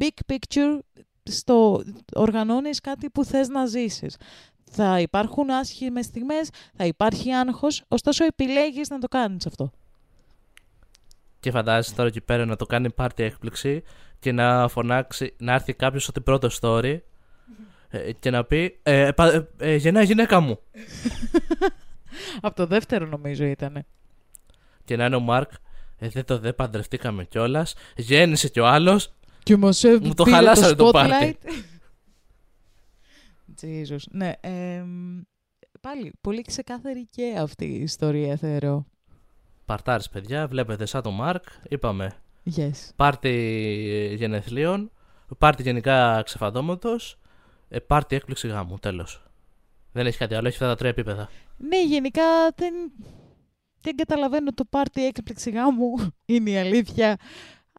big picture, στο, οργανώνεις κάτι που θες να ζήσεις. Θα υπάρχουν άσχημες στιγμές, θα υπάρχει άγχος, ωστόσο επιλέγεις να το κάνεις αυτό. Και φαντάζεσαι τώρα εκεί πέρα να το κάνει πάρτι έκπληξη και να φωνάξει, να έρθει κάποιος στο πρώτο story ε, και να πει ε, πα- ε, ε, Γεννάει η γυναίκα μου. Από το δεύτερο νομίζω ήταν. Και να είναι ο Μάρκ, ε, δεν το δε παντρευτήκαμε κιόλας. Γέννησε κι ο άλλος. Και ο Μωσέβ Μου το πήρε χαλάσανε το spotlight. πάρτι. Jesus. Ναι, εμ, πάλι πολύ ξεκάθαρη και αυτή η ιστορία θεωρώ. Παρτάρι, παιδιά, βλέπετε σαν τον Μάρκ. Είπαμε Yes. πάρτι γενεθλίων, πάρτι γενικά ξεφαντώματο, ε, πάρτι έκπληξη γάμου. Τέλος. Δεν έχει κάτι άλλο, έχει αυτά τα τρία επίπεδα. Ναι, γενικά δεν, δεν καταλαβαίνω το πάρτι έκπληξη γάμου, είναι η αλήθεια.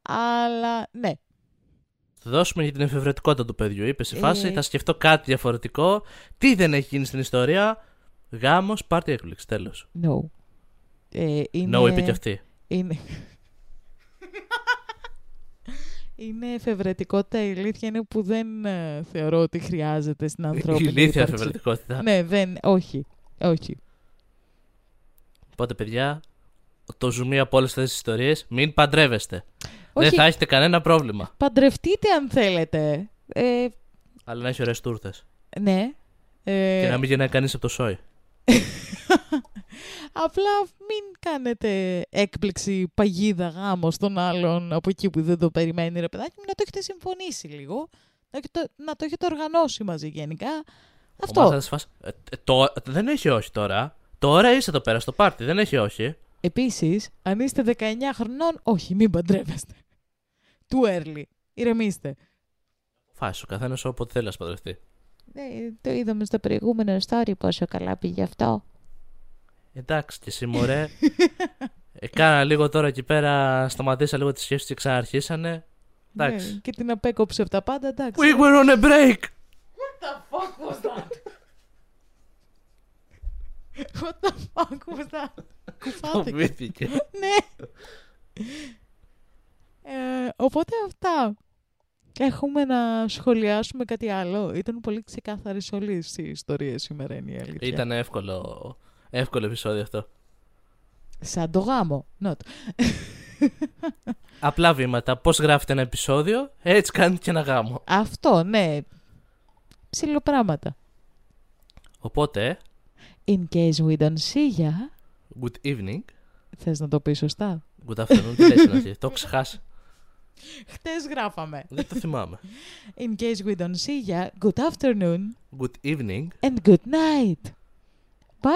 Αλλά ναι, Θα δώσουμε για την εφευρετικότητα του παιδιού. Είπες σε Ε. φάση, θα σκεφτώ κάτι διαφορετικό. Τι δεν έχει γίνει στην ιστορία; Γάμος, πάρτι έκπληξη. Τέλος. no. Ε, είναι, No, είπε και αυτή. Είναι... είναι εφευρετικότητα, η αλήθεια είναι που δεν ε, θεωρώ ότι χρειάζεται στην ανθρώπινη Ηλίθια ύπαρξη. εφευρετικότητα. Ναι, δεν, όχι, όχι. Οπότε, παιδιά, το ζουμί από όλες αυτές τις ιστορίες, μην παντρεύεστε. Δεν όχι, θα έχετε κανένα πρόβλημα. παντρευτείτε αν θέλετε. Ε, Αλλά να έχει ωραίες τούρτες. ναι. Ε, Και να μην γεννάει κανείς από το σόι. Απλά μην κάνετε έκπληξη παγίδα γάμο στον άλλον από εκεί που δεν το περιμένει ρε παιδάκι μου, να το έχετε συμφωνήσει λίγο, να, έχετε, να το έχετε οργανώσει μαζί γενικά. Ο Αυτό. Μάρθας φας- ε, ε, το- δεν έχει όχι τώρα. Τώρα είσαι εδώ πέρα στο πάρτι, δεν έχει όχι. Επίσης, αν είστε 19 χρονών, όχι, μην παντρεύεστε. Too early. Ηρεμήστε. Φάση ο καθένας όποτε θέλει να παντρευτεί. Ναι, το είδαμε στο προηγούμενο story πόσο καλά πήγε αυτό. Εντάξει, και εσύ μωρέ. Έκανα λίγο τώρα εκεί πέρα, σταματήσα λίγο τη σκέψη και ξαναρχίσανε. Εντάξει. Ναι, και την απέκοψε από τα πάντα, εντάξει. We were on a break! What the fuck was that? What the fuck was that? Κουφάθηκε. Φοβήθηκε. ναι. Ε, οπότε αυτά. Έχουμε να σχολιάσουμε κάτι άλλο. Ήταν πολύ ξεκάθαρη όλη η ιστορία σήμερα είναι η αλήθεια. Ήταν εύκολο, εύκολο επεισόδιο αυτό. Σαν το γάμο. Not. Απλά βήματα. Πώς γράφετε ένα επεισόδιο, έτσι κάνετε και ένα γάμο. Αυτό, ναι. Ψιλοπράγματα. Οπότε, In case we don't see ya. good evening. Θες να το πεις σωστά; Good afternoon. Τι λες να Το έχω ξεχάσει. Χτες γράφαμε. Δεν το θυμάμαι. In case we don't see ya, good afternoon Good evening. and good night. Bye!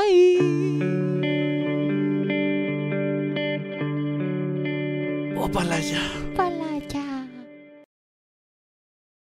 Ω παλάγια. Παλάκια!